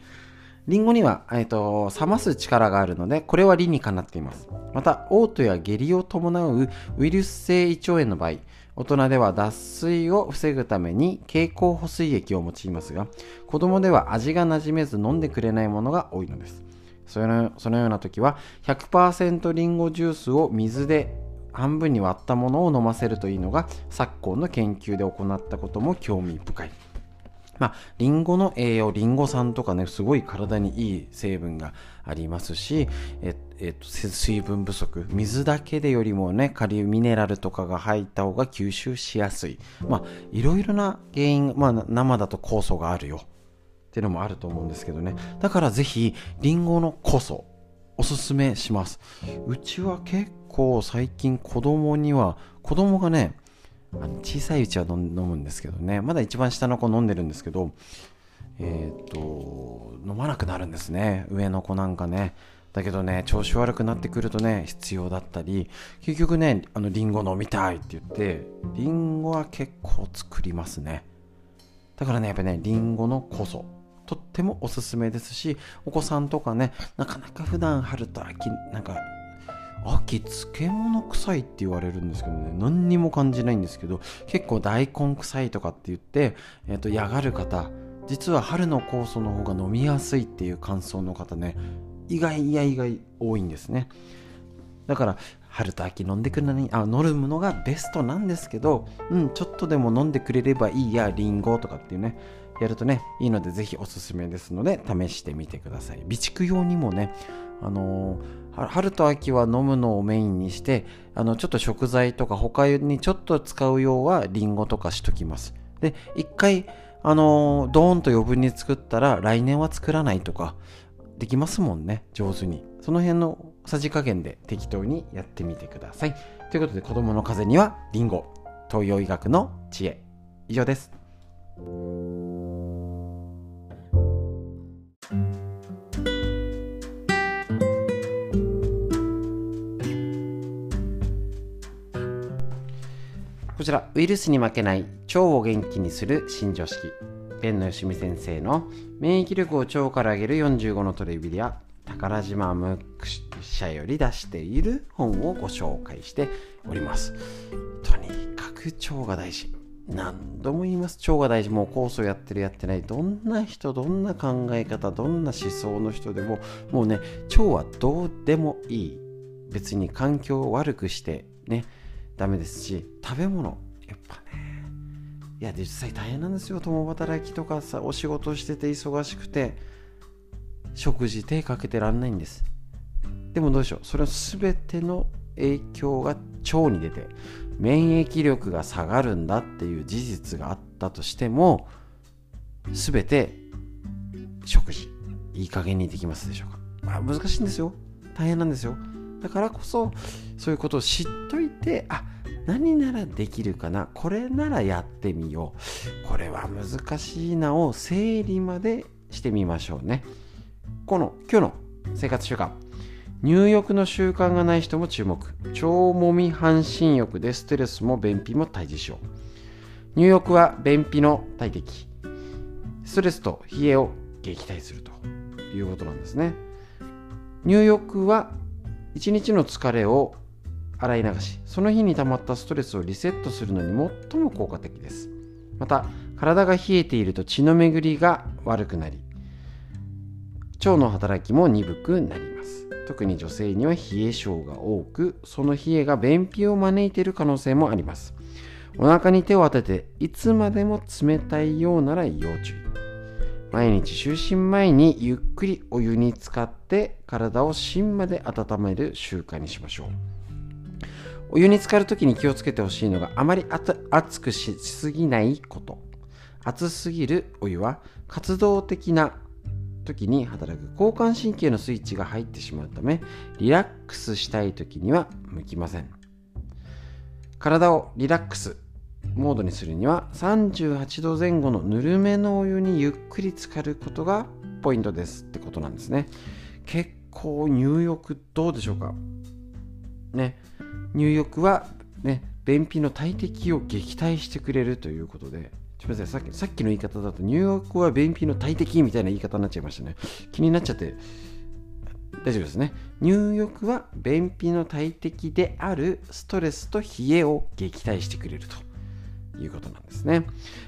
リンゴには、えーと、冷ます力があるので、これは理にかなっています。また、嘔吐や下痢を伴うウイルス性胃腸炎の場合、大人では脱水を防ぐために経口補水液を用いますが、子供では味が馴染めず飲んでくれないものが多いのです。そのそのような時は、100%リンゴジュースを水で半分に割ったものを飲ませるといいのが、昨今の研究で行ったことも興味深い。まあ、リンゴの栄養、リンゴ酸とかね、すごい体にいい成分がありますし、ええっと、水分不足、水だけでよりもね、カリウムミネラルとかが入った方が吸収しやすい。まあ、いろいろな原因、まあ、生だと酵素があるよ。っていうのもあると思うんですけどね。だからぜひ、リンゴの酵素、おすすめします。うちは結構最近子供には、子供がね、あの小さいうちは飲むんですけどね。まだ一番下の子飲んでるんですけどえっ、と飲まなくなるんですね。上の子なんかね。だけどね調子悪くなってくるとね必要だったり結局ねあのリンゴ飲みたいって言ってリンゴは結構作りますね。だからねやっぱねリンゴの酵素とってもおすすめですしお子さんとかねなかなか普段春と秋なんか秋漬物臭いって言われるんですけどね。何にも感じないんですけど結構大根臭いとかって言って、えー、と嫌がる方実は春の酵素の方が飲みやすいっていう感想の方ね意外いや意外多いんですね。だから春と秋飲んでくるのにあ飲むのがベストなんですけど、うん、ちょっとでも飲んでくれればいいやリンゴとかっていうねやるとねいいのでぜひおすすめですので試してみてください。備蓄用にもねあのー、春と秋は飲むのをメインにしてあのちょっと食材とか他にちょっと使う用はリンゴとかしときます。で一回あの、ドーンと余分に作ったら来年は作らないとかできますもんね上手に。その辺のさじ加減で適当にやってみてください。ということで子供の風邪にはリンゴ東洋医学の知恵。以上です。こちらウイルスに負けない腸を元気にする新常識。ペンのよしみ先生の免疫力を腸から上げる45のトレビリア。宝島ムック社より出している本をご紹介しております。とにかく腸が大事。何度も言います。腸が大事。もう酵素やってるやってない。どんな人どんな考え方どんな思想の人でももうね腸はどうでもいい。別に環境を悪くしてねダメですし食べ物。やっぱね。いや実際大変なんですよ。共働きとかさお仕事してて忙しくて食事手かけてらんないんです。でもどうでしょう。それは全ての影響が腸に出て免疫力が下がるんだっていう事実があったとしても全て食事いい加減にできますでしょうか、まあ、難しいんですよ。大変なんですよ。だからこそそういうことを知っといてあ何ならできるかな。これならやってみよう。これは難しいなを整理までしてみましょうね。この今日の生活習慣。入浴の習慣がない人も注目。腸もみ半身浴でストレスも便秘も退治しよう。入浴は便秘の大敵。ストレスと冷えを撃退するということなんですね。入浴は一日の疲れを洗い流しその日に溜まったストレスをリセットするのに最も効果的です。また体が冷えていると血の巡りが悪くなり腸の働きも鈍くなります。特に女性には冷え性が多くその冷えが便秘を招いている可能性もあります。お腹に手を当てていつまでも冷たいようなら要注意。毎日就寝前にゆっくりお湯に浸かって体を芯まで温める習慣にしましょうお湯に浸かるときに気をつけてほしい。のがあまり熱くしすぎない。こと熱すぎるお湯は活動的な時に働く交感神経のスイッチが入ってしまうためリラックスしたい。時には向きません体をリラックスモードにするには38度前後のぬるめのお湯にゆっくり浸かることがポイントですってことなんですね。結構入浴どうでしょうか？ね。入浴はね便秘の大敵を撃退してくれるということで。すみませんさっきさっきの言い方だと入浴は便秘の大敵みたいな言い方になっちゃいましたね。気になっちゃって。大丈夫ですね。入浴は便秘の大敵であるストレスと冷えを撃退してくれると。いうことなんですね。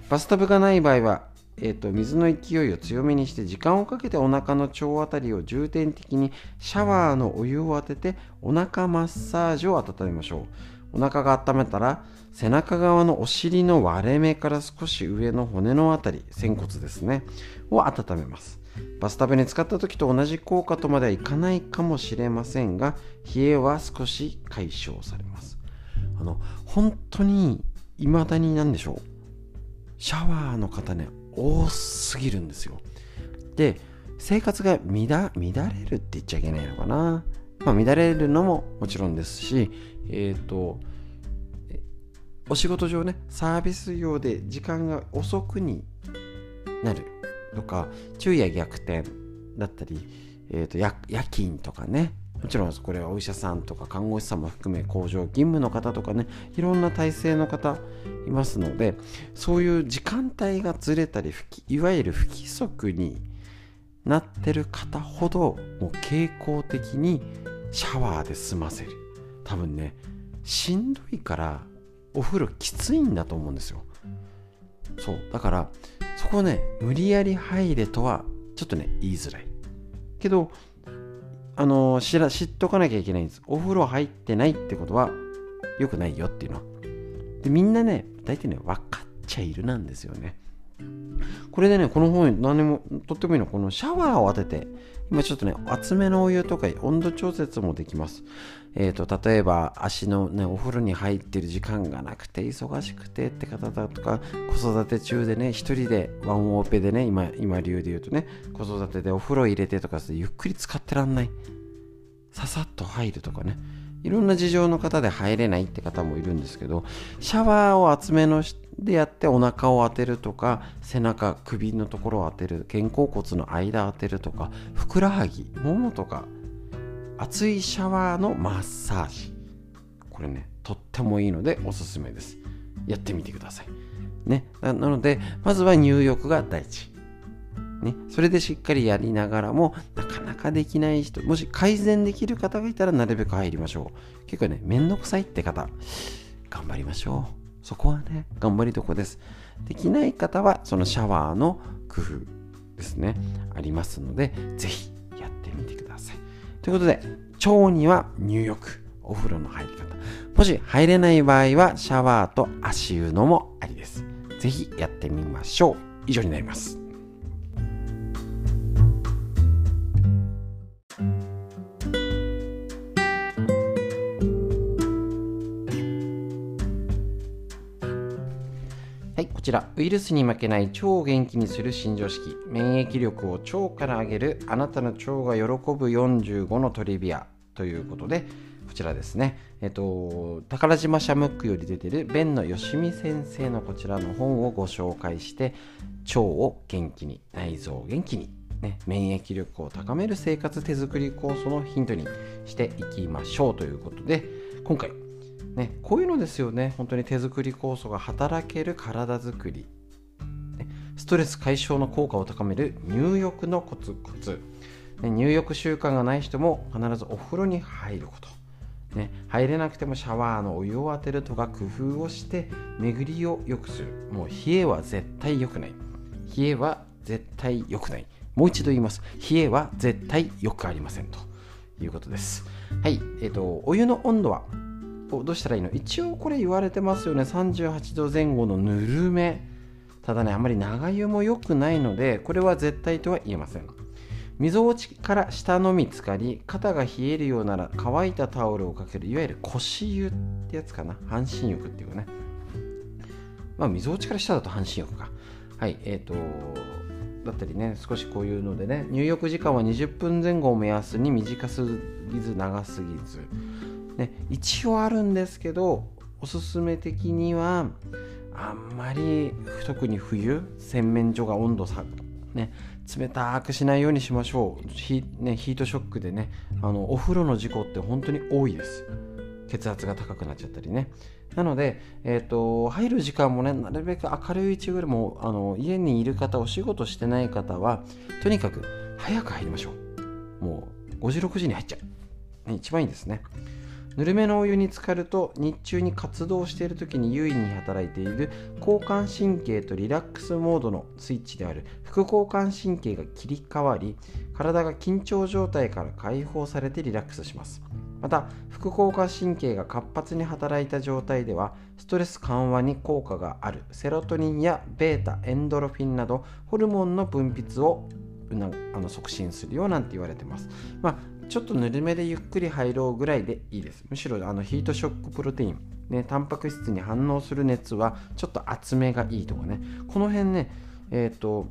バスタブがない場合は、えーと、水の勢いを強めにして時間をかけてお腹の腸あたりを重点的にシャワーのお湯を当ててお腹マッサージを温めましょう。お腹が温めたら背中側のお尻の割れ目から少し上の骨のあたり、仙骨ですね、を温めます。バスタブに使った時と同じ効果とまではいかないかもしれませんが、冷えは少し解消されます。あの、本当にいまだになんでしょう？シャワーの方ね多すぎるんですよ。で生活が乱れるって言っちゃいけないのかな？まあ乱れるのももちろんですしえっ、ー、とお仕事上ねサービス業で時間が遅くになるとか昼夜逆転だったり、えーと夜勤とかねもちろんこれはお医者さんとか看護師さんも含め工場勤務の方とかねいろんな体制の方いますのでそういう時間帯がずれたりいわゆる不規則になってる方ほどもう傾向的にシャワーで済ませる。多分ねしんどいからお風呂きついんだと思うんですよ。そうだからそこね無理やり入れとはちょっとね言いづらい。けどあの知ら知っとかなきゃいけないんです。お風呂入ってないってことは良くないよっていうの。はでみんなね大体ね分かっちゃいるなんですよね。これでねこの本何でもとってもいいのこのシャワーを当てて今ちょっとね厚めのお湯とか温度調節もできます。え、ー、と例えば足のねお風呂に入ってる時間がなくて忙しくてって方だとか子育て中でね一人でワンオペでね今今流で言うとね子育てでお風呂入れてとかゆっくり使ってらんない。ささっと入るとかね。いろんな事情の方で入れないって方もいるんですけどシャワーを厚めのでやってお腹を当てるとか背中首のところを当てる肩甲骨の間当てるとかふくらはぎももとか熱いシャワーのマッサージ。これねとってもいいのでおすすめです。やってみてください。ねなのでまずは入浴が大事ね、それでしっかりやりながらもなかなかできない人もし改善できる方がいたらなるべく入りましょう。結構ねめんどくさいって方頑張りましょう。そこはね頑張りどこです。できない方はそのシャワーの工夫ですね。ありますのでぜひやってみてください。ということで腸には入浴お風呂の入り方。もし入れない場合はシャワーと足湯のもありです。ぜひやってみましょう。以上になります。はい、こちら。ウイルスに負けない腸を元気にする新常識。免疫力を腸から上げる。あなたの腸が喜ぶ45のトリビア。ということでこちらですね。えっと宝島シャムックより出てる弁野よしみ先生のこちらの本をご紹介して腸を元気に内臓を元気にね、免疫力を高める生活手作り酵素のヒントにしていきましょうということで今回ね、こういうのですよね。本当に手作り酵素が働ける体づくり、ね、ストレス解消の効果を高める入浴のコツコツ、ね、入浴習慣がない人も必ずお風呂に入ること、ね、入れなくてもシャワーのお湯を当てるとか工夫をして巡りを良くする。もう冷えは絶対良くない。冷えは絶対良くない。もう一度言います。冷えは絶対良くありません。ということです。はいえっ、ー、とお湯の温度はどうしたらいいの？一応これ言われてますよね。38度前後のぬるめ。ただねあまり長湯も良くないのでこれは絶対とは言えません。みぞおちから下のみ浸かり肩が冷えるようなら乾いたタオルをかけるいわゆる腰湯ってやつかな？半身浴っていうかね。まあみぞおちから下だと半身浴か。はいえっ、ー、とだったりね少しこういうのでね。入浴時間は20分前後を目安に短すぎず長すぎず。ね、一応あるんですけどおすすめ的にはあんまり特に冬洗面所が温度差ね冷たくしないようにしましょう。ヒ,、ね、ヒートショックでねあのお風呂の事故って本当に多いです。血圧が高くなっちゃったりね。なので、えーと、入る時間もねなるべく明るいうちぐらいもあの家にいる方お仕事してない方はとにかく早く入りましょう。もう5時6時に入っちゃう、ね、一番いいですね。ぬるめのお湯に浸かると日中に活動している時に優位に働いている交感神経とリラックスモードのスイッチである。副交感神経が切り替わり体が緊張状態から解放されてリラックスします。また副交感神経が活発に働いた状態ではストレス緩和に効果がある。セロトニンやベータエンドロフィンなどホルモンの分泌をあの促進するよなんて言われてます、まあちょっとぬるめでゆっくり入ろうぐらいでいいです。むしろあのヒートショックプロテイン、ね、タンパク質に反応する熱はちょっと厚めがいいとかね。この辺ね、えっ、ー、と、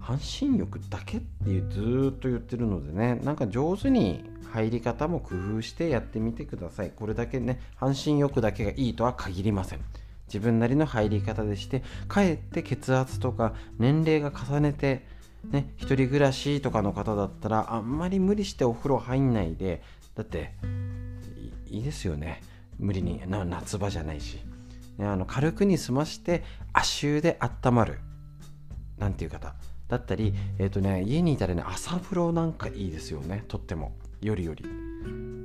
半身浴だけっていうずっと言ってるのでね、なんか上手に入り方も工夫してやってみてください。これだけね、半身浴だけがいいとは限りません。自分なりの入り方でして、かえって血圧とか年齢が重ねてね、一人暮らしとかの方だったらあんまり無理してお風呂入んないでだっていいですよね。無理に夏場じゃないし、ね、あの軽くに済まして足湯で温まる。なんていう方。だったり、えーとね、家にいたらね朝風呂なんかいいですよね。とっても。よりより。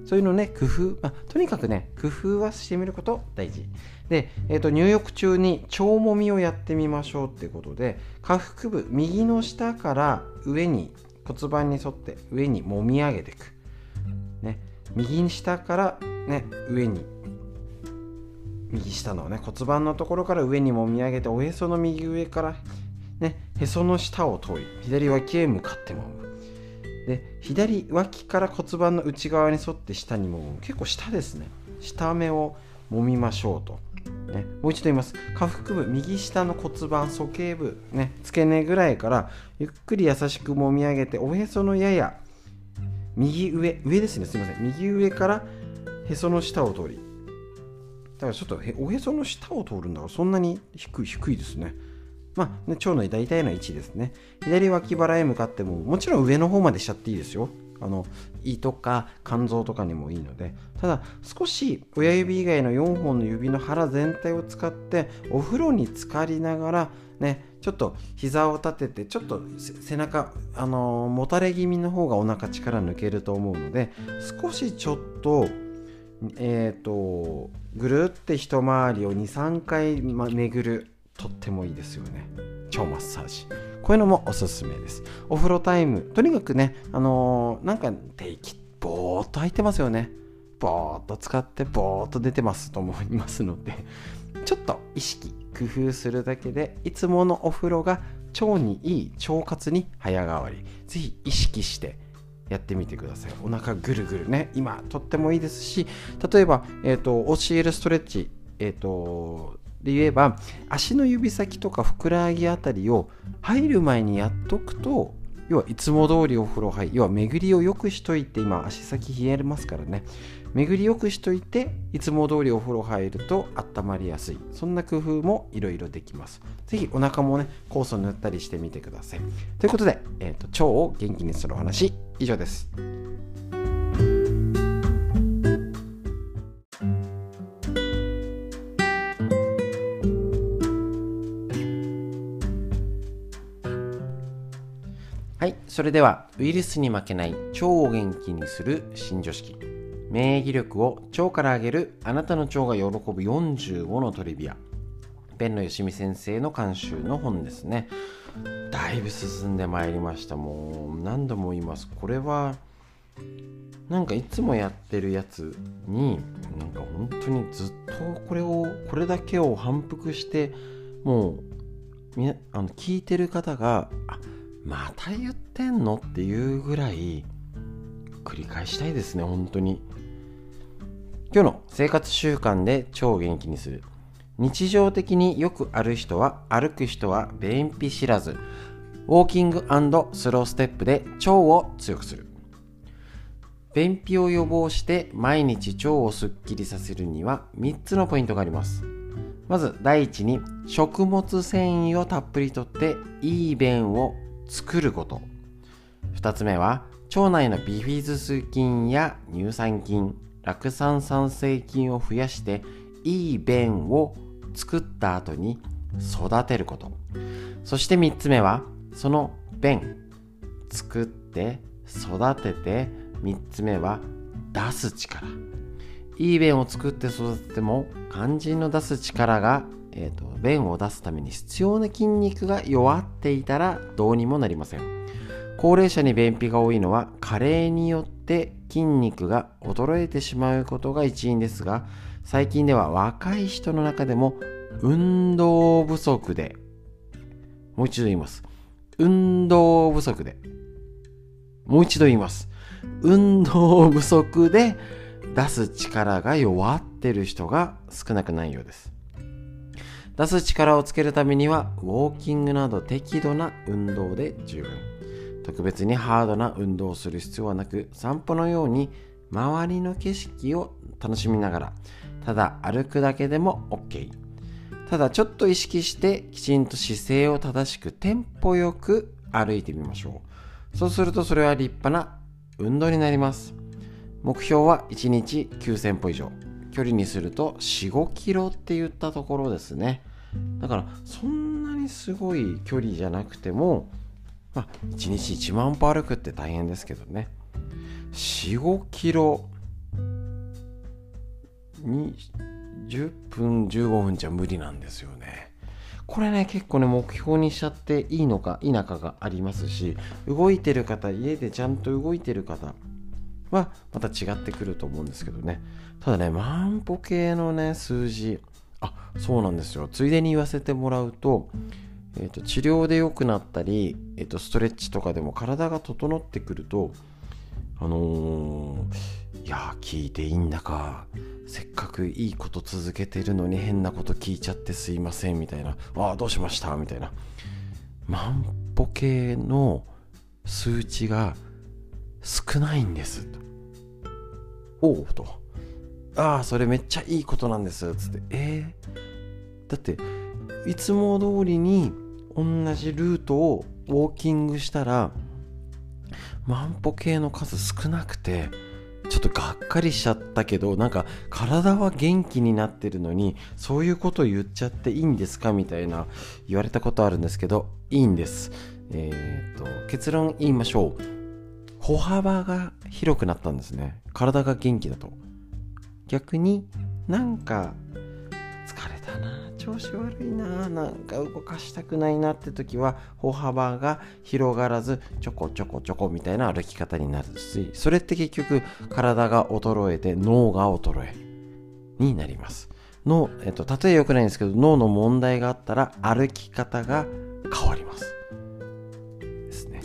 そういうのね工夫、まあ、とにかくね工夫はしてみること大事。で、えーと、入浴中に腸もみをやってみましょうってことで下腹部右の下から上に骨盤に沿って上にもみ上げていく、ね、右下から、ね、上に。右下のね骨盤のところから上にもみ上げておへその右上からねへその下を通り左脇へ向かってもむで左脇から骨盤の内側に沿って下にも結構下ですね。下目を揉みましょうと、ね、もう一度言います。下腹部右下の骨盤鼠径部、ね、付け根ぐらいからゆっくり優しく揉み上げておへそのやや右上上ですね。すいません。右上からへその下を通り。だからちょっとおへその下を通るんだからそんなに低い低いですね。まあ、腸の大体の位置ですね。左脇腹へ向かっても、もちろん上の方までしちゃっていいですよ。あの胃とか肝臓とかにもいいのでただ少し親指以外の4本の指の腹全体を使ってお風呂に浸かりながらねちょっと膝を立ててちょっと背中あのもたれ気味の方がお腹力抜けると思うので少しちょっとえっ、ー、とぐるって一回りを23回、巡るとってもいいですよね。超マッサージ。こういうのもおすすめです。お風呂タイム。とにかくねあのー、なんか定期ぼーっと入ってますよね。ぼーっと使ってぼーっと出てますと思いますので。ちょっと意識工夫するだけでいつものお風呂が腸にいい腸活に早変わり。ぜひ意識してやってみてください。お腹ぐるぐるね。今とってもいいですし例えば、えーと、教えるストレッチ、えーと、で言えば足の指先とかふくらはぎあたりを入る前にやっとくと要はいつも通りお風呂入要は巡りをよくしといて今足先冷えますからね。巡りよくしといていつも通りお風呂入ると温まりやすい。そんな工夫もいろいろできます。是非お腹もね酵素塗ったりしてみてください。ということで、えーと、腸を元気にするお話以上です。はい、それではウイルスに負けない腸を元気にする新常識。免疫力を腸から上げるあなたの腸が喜ぶ45のトリビア。弁野よしみ先生の監修の本ですね。だいぶ進んでまいりました。もう何度も言います。これはなんかいつもやってるやつになんか本当にずっとこれをこれだけを反復してもうみあの聞いてる方があまた言ってんの？っていうぐらい繰り返したいですね本当に。今日の生活習慣で超元気にする。日常的によく歩く人は歩く人は便秘知らず。ウォーキングスローステップで腸を強くする。便秘を予防して毎日腸をすっきりさせるには3つのポイントがあります。まず第一に食物繊維をたっぷりとっていい便を作ること。2つ目は腸内のビフィズス菌や乳酸菌酪酸産生菌を増やしていい便を作った後に育てること。そして3つ目はその便作って育てて3つ目は出す力。いい便を作って育てても肝心の出す力が、えーと、便を出すために必要な筋肉が弱っていたらどうにもなりません。高齢者に便秘が多いのは加齢によって筋肉が衰えてしまうことが一因ですが最近では若い人の中でも運動不足でもう一度言います。運動不足でもう一度言います。運動不足で出す力が弱ってる人が少なくないようです。出す力をつけるためにはウォーキングなど適度な運動で十分。特別にハードな運動をする必要はなく散歩のように周りの景色を楽しみながらただ歩くだけでも OK ただちょっと意識してきちんと姿勢を正しくテンポよく歩いてみましょう。そうするとそれは立派な運動になります。目標は1日9000歩以上。距離にすると45キロって言ったところですね。だからそんなにすごい距離じゃなくてもまあ、1日1万歩歩くって大変ですけどね。45キロに10分15分じゃ無理なんですよね。これね結構ね目標にしちゃっていいのか否かがありますし動いてる方家でちゃんと動いてる方はまた違ってくると思うんですけどね。ただね万歩計のね数字。あそうなんですよ。ついでに言わせてもらうと,、えーと、治療で良くなったり、えーと、ストレッチとかでも体が整ってくるとあのー、いや聞いていいんだかせっかくいいこと続けてるのに変なこと聞いちゃってすいませんみたいな。ああどうしましたみたいな。万歩計の数値が少ないんです。おおと。ああそれめっちゃいいことなんです。つって。えー、だっていつも通りに同じルートをウォーキングしたら万歩計の数少なくてちょっとがっかりしちゃったけどなんか体は元気になってるのにそういうこと言っちゃっていいんですか？みたいな言われたことあるんですけどいいんです。えー、っと結論言いましょう。歩幅が広くなったんですね。体が元気だと。逆になんか疲れたな調子悪いななんか動かしたくないなって時は歩幅が広がらずちょこちょこちょこみたいな歩き方になるしそれって結局体が衰えて脳が衰えになります。脳、えっと、例え良くないんですけど脳の問題があったら歩き方が変わります。ですね。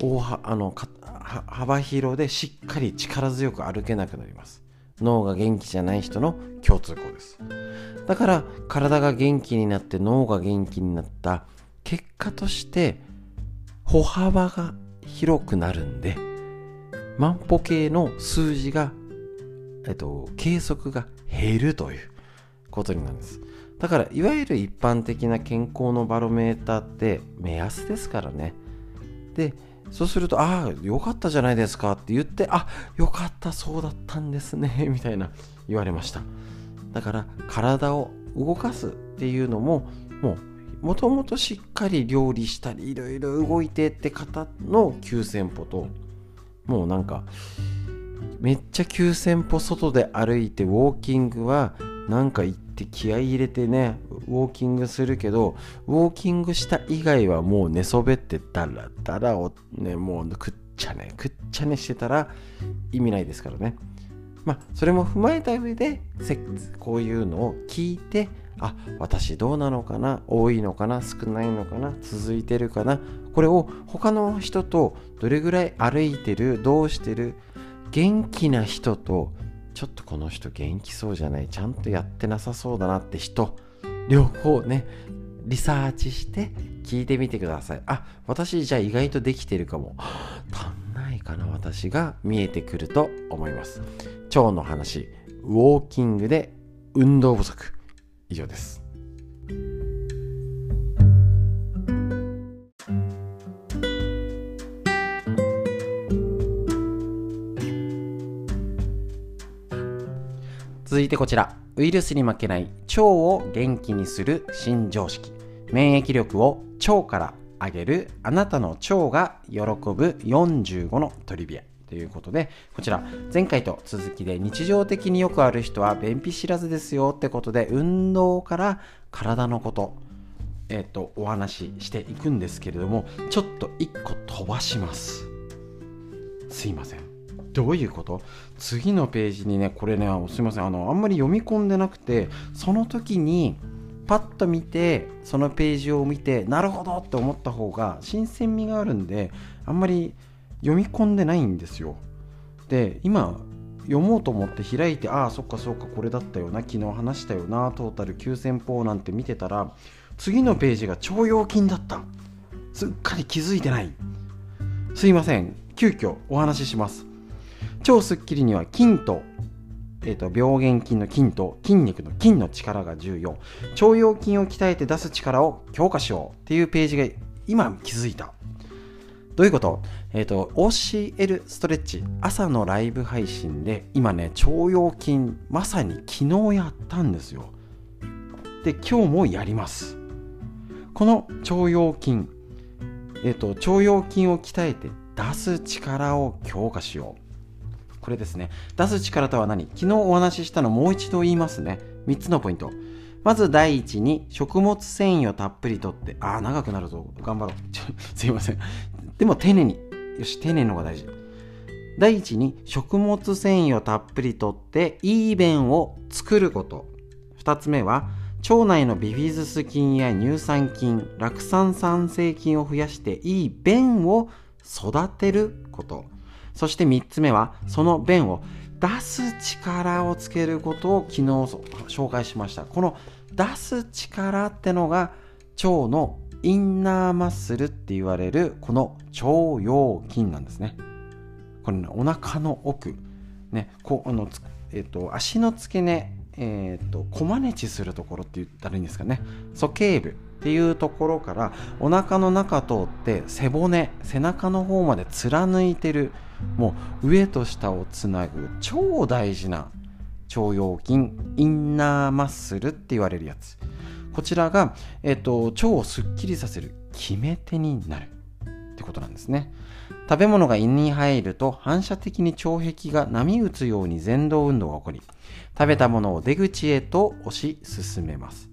大はあの幅広でしっかり力強く歩けなくなります。脳が元気じゃない人の共通項です。だから体が元気になって脳が元気になった結果として歩幅が広くなるんで万歩計の数字が、えっと、計測が減るということになるんです。だからいわゆる一般的な健康のバロメーターって目安ですからね。でそうすると、ああ、よかったじゃないですかって言って、あよかった、そうだったんですね、[LAUGHS] みたいな言われました。だから、体を動かすっていうのも、もう、もともとしっかり料理したり、いろいろ動いてって方の9000歩と、もうなんか、めっちゃ9000歩外で歩いてウォーキングはなんか行って気合い入れてねウォーキングするけどウォーキングした以外はもう寝そべってダラダラをねもうくっちゃねくっちゃねしてたら意味ないですからね。まあそれも踏まえた上でこういうのを聞いてあ私どうなのかな多いのかな少ないのかな続いてるかなこれを他の人とどれぐらい歩いてるどうしてる元気な人とちょっとこの人元気そうじゃない。ちゃんとやってなさそうだなって人。両方ねリサーチして聞いてみてください。あ私じゃあ意外とできてるかも。足んないかな私が見えてくると思います。腸の話ウォーキングで運動不足。以上です。続いてこちら。ウイルスに負けない腸を元気にする新常識。免疫力を腸から上げる。あなたの腸が喜ぶ45のトリビア。ということでこちら。前回と続きで日常的によくある人は便秘知らずですよってことで運動から体のことえっ、とお話ししていくんですけれどもちょっと1個飛ばします。すいません。どういうこと？次のページにねこれねすいません。あのあんまり読み込んでなくてその時にパッと見てそのページを見てなるほどって思った方が新鮮味があるんであんまり読み込んでないんですよ。で今読もうと思って開いてああそっかそっかこれだったよな昨日話したよなトータル9000歩なんて見てたら次のページが腸腰筋だった。すっかり気づいてない。すいません。急遽お話しします。超スッキリには筋と,、えーと、病原菌の筋と筋肉の筋の力が重要。腸腰筋を鍛えて出す力を強化しようっていうページが今気づいた。どういうこと？えっ、ー、と OCL ストレッチ朝のライブ配信で今ね腸腰筋まさに昨日やったんですよ。で今日もやります。この腸腰筋えっ、ー、と腸腰筋を鍛えて出す力を強化しよう。これですね。出す力とは何？昨日お話ししたのもう一度言いますね。3つのポイント。まず第一に食物繊維をたっぷりとってああ長くなるぞ。頑張ろう。すいません。でも丁寧に。よし丁寧の方が大事。第一に食物繊維をたっぷりとっていい便を作ること。2つ目は腸内のビフィズス菌や乳酸菌酪酸産生菌を増やしていい便を育てること。そして3つ目はその便を出す力をつけることを昨日紹介しました。この出す力ってのが腸のインナーマッスルって言われるこの腸腰筋なんですね。これねお腹の奥。ねこあのえっと足の付け根えっとコマネチするところって言ったらいいんですかね。鼠径部っていうところからお腹の中通って背骨背中の方まで貫いてるもう上と下をつなぐ超大事な腸腰筋インナーマッスルって言われるやつ。こちらが、えっと、腸をすっきりさせる決め手になるってことなんですね。食べ物が胃に入ると反射的に腸壁が波打つように前動運動が起こり食べたものを出口へと押し進めます。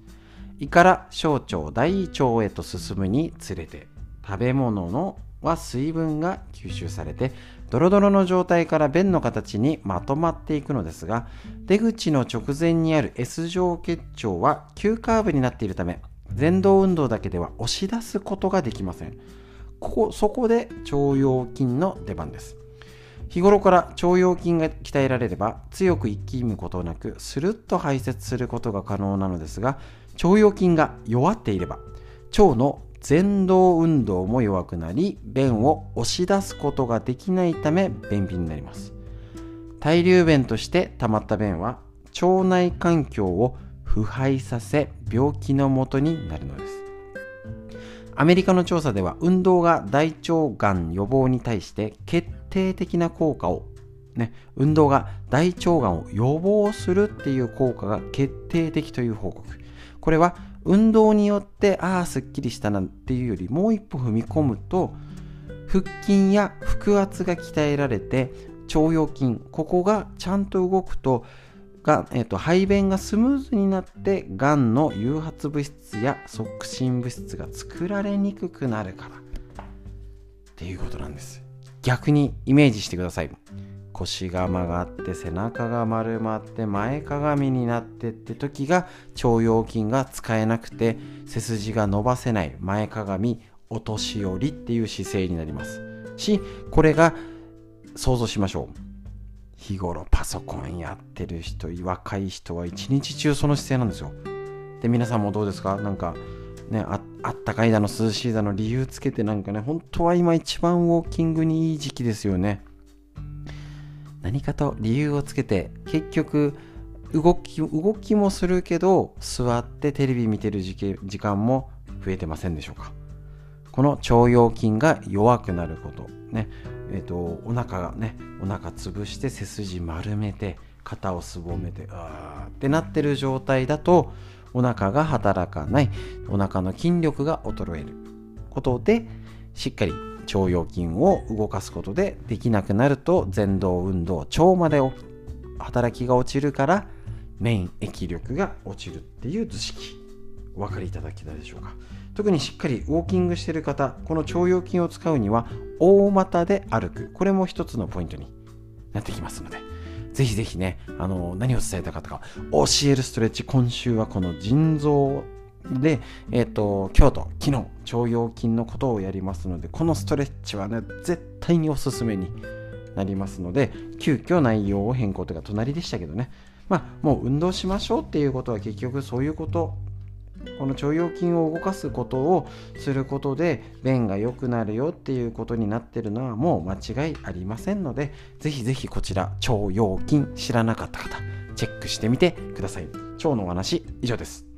胃から小腸大腸へと進むにつれて食べ物のは水分が吸収されてドロドロの状態から便の形にまとまっていくのですが出口の直前にある S 状結腸は急カーブになっているため前動運動だけでは押し出すことができません。ここそこで腸腰筋の出番です。日頃から腸腰筋が鍛えられれば強く息むことなくスルッと排泄することが可能なのですが腸腰筋が弱っていれば腸の前動運動も弱くなり便を押し出すことができないため便秘になります。対流便として溜まった便は腸内環境を腐敗させ病気のもとになるのです。アメリカの調査では運動が大腸がん予防に対して決定的な効果をね、運動が大腸がんを予防するっていう効果が決定的という報告。これは運動によってああすっきりしたなっていうよりもう一歩踏み込むと腹筋や腹圧が鍛えられて腸腰筋ここがちゃんと動くとが、えーと、排便がスムーズになってがんの誘発物質や促進物質が作られにくくなるからっていうことなんです。逆にイメージしてください。腰が曲がって背中が丸まって前かがみになってって時が腸腰筋が使えなくて背筋が伸ばせない前かがみお年寄りっていう姿勢になります。しこれが想像しましょう。日頃パソコンやってる人若い人は一日中その姿勢なんですよ。で皆さんもどうですか？なんかねあったかいだの涼しいだの理由つけてなんかね本当は今一番ウォーキングにいい時期ですよね。何かと理由をつけて結局動き動きもするけど座ってテレビ見てる時間も増えてませんでしょうか。この腸腰筋が弱くなること。ね。えっ、ー、とお腹がねお腹潰して背筋丸めて肩をすぼめてあーってなってる状態だとお腹が働かない。お腹の筋力が衰えることでしっかり腸腰筋を動かすことでできなくなると前動運動腸まで働きが落ちるから免疫力が落ちるっていう図式お分かりいただけたでしょうか。特にしっかりウォーキングしてる方この腸腰筋を使うには大股で歩く。これも一つのポイントになってきますのでぜひぜひねあの何を伝えたかとか教えるストレッチ今週はこの腎臓で、えっ、ー、と、今日と昨日、腸腰筋のことをやりますので、このストレッチはね、絶対におすすめになりますので、急遽内容を変更というか、隣でしたけどね、まあ、もう運動しましょうっていうことは結局そういうこと、この腸腰筋を動かすことをすることで便が良くなるよっていうことになってるのはもう間違いありませんので、ぜひぜひこちら腸腰筋知らなかった方、チェックしてみてください。腸のお話以上です。